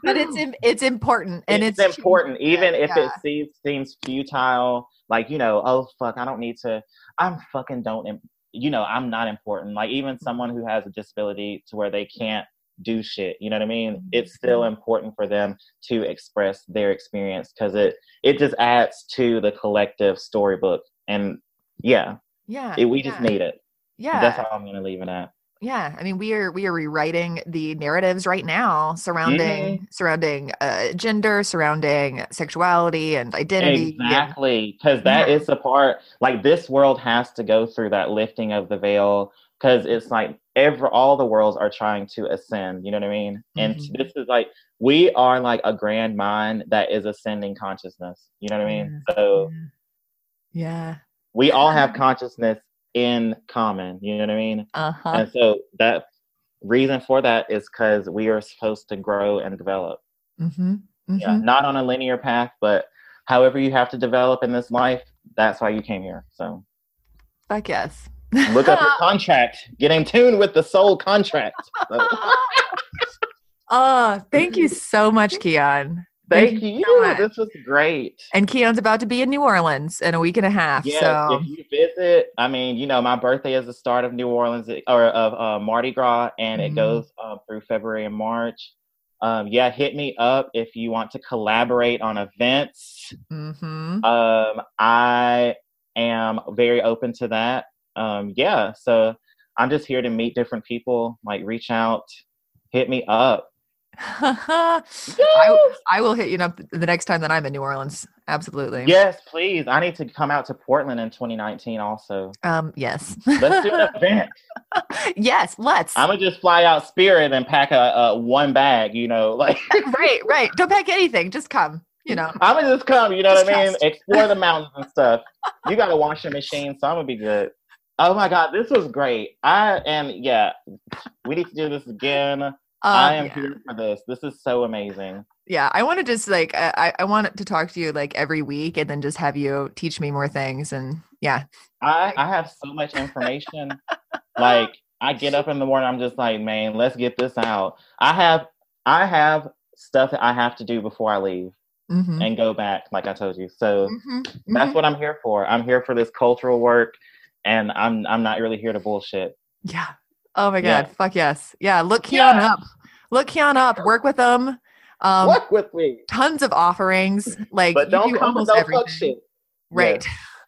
But but it's it's important and it's, it's, important even if yeah. it seems seems futile like you know oh fuck i don't need to i'm fucking don't you know i'm not important. Like even someone who has a disability to where they can't do shit you know what i mean? It's still Mm-hmm. important for them to express their experience because it it just adds to the collective storybook and yeah. Yeah. it, we just need it Yeah. that's how i'm gonna leave it at Yeah, I mean, we are we are rewriting the narratives right now surrounding Mm-hmm. surrounding uh, gender, surrounding sexuality and identity. Exactly, because that Yeah. is the part. Like this world has to go through that lifting of the veil, because it's like every all the worlds are trying to ascend. You know what I mean? And Mhm. this is like we are like a grand mind that is ascending consciousness. You know what I mean? So yeah. we all have consciousness in common. You know what I mean? Uh huh. And so that reason for that is because we are supposed to grow and develop. Mm-hmm. Yeah, not on a linear path, but however you have to develop in this life, that's why you came here. So Fuck yes. look up your contract. Get in tune with the soul contract. Oh, thank you so much, Keon. thank you. so this was great. And Keon's about to be in New Orleans in a week and a half. Yes, so if you visit, I mean, you know, my birthday is the start of New Orleans or of uh, Mardi Gras, and Mhm. it goes um, through February and March. Um, yeah, hit me up if you want to collaborate on events. Mhm. Um, I am very open to that. Um, yeah, so I'm just here to meet different people. Like, reach out, hit me up. I, I will hit you up the next time that I'm in New Orleans. Absolutely. Yes, please. I need to come out to Portland in 2019. Also, Um. Yes. let's do an event. yes. Let's. I'm gonna just fly out Spirit and pack a, a one bag. You know, like right. Right. Don't pack anything. Just come. You know. I'm gonna just come. You know Just what I mean? Explore the mountains and stuff. You got a washing machine, so I'm gonna be good. Oh my god, this was great. I and yeah, we need to do this again. Uh, I am yeah. here for this. This is so amazing. yeah. I want to just like I I- want to talk to you like every week and then just have you teach me more things and yeah. I I have so much information. like I get up in the morning, I'm just like, man, let's get this out. I have I have stuff that I have to do before I leave Mm-hmm. and go back, like I told you. So Mm-hmm. that's what I'm here for. I'm here for this cultural work, and I'm I'm not really here to bullshit. Yeah. Oh my Yeah. god. Fuck yes. Yeah. Look Keon Yeah. up. Look Keon up. Work with them. Um. Work with me, Tons of offerings. Like but don't do come with almost no everything. fuck shit. Right.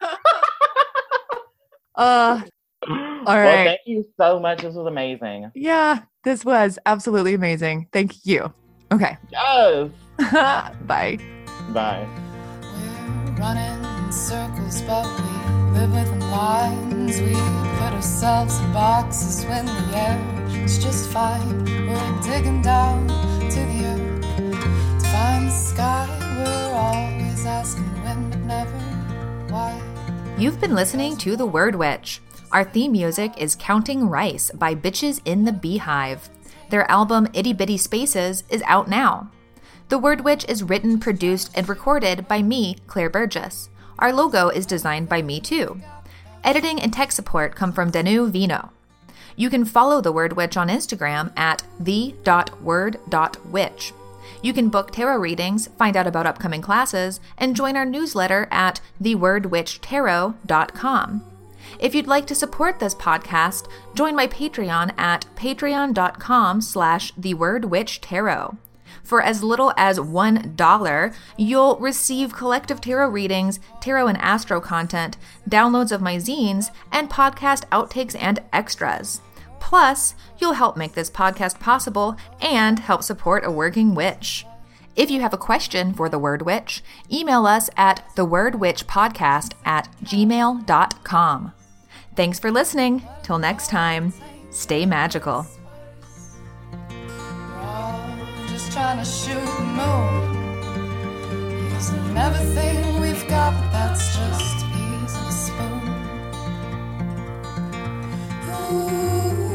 uh. All right. Well, thank you so much. This was amazing. Yeah. This was absolutely amazing. Thank you. Okay. Yes. Bye. Bye. We're running in circles, but we live within lines. We put ourselves in boxes when the edge is just fine. We're digging down to the earth to find the sky. We're always asking when, but never why. You've been listening to The Word Witch. Our theme music is Counting Rice by Bitches in the Beehive. Their album Itty Bitty Spaces is out now. The Word Witch is written, produced, and recorded by me, Claire Burgess. Our logo is designed by me too. Editing and tech support come from Danu Vino. You can follow The Word Witch on Instagram at the.word.witch. You can book tarot readings, find out about upcoming classes, and join our newsletter at thewordwitchtarot.com. If you'd like to support this podcast, join my Patreon at patreon.com slash thewordwitchtarot. For as little as $1, you'll receive collective tarot readings, tarot and astro content, downloads of my zines, and podcast outtakes and extras. Plus, you'll help make this podcast possible and help support a working witch. If you have a question for The Word Witch, email us at thewordwitchpodcast at gmail.com. Thanks for listening. Till next time, stay magical. trying to shoot the moon. Using everything we've got, but that's just a piece of a spoon. Ooh.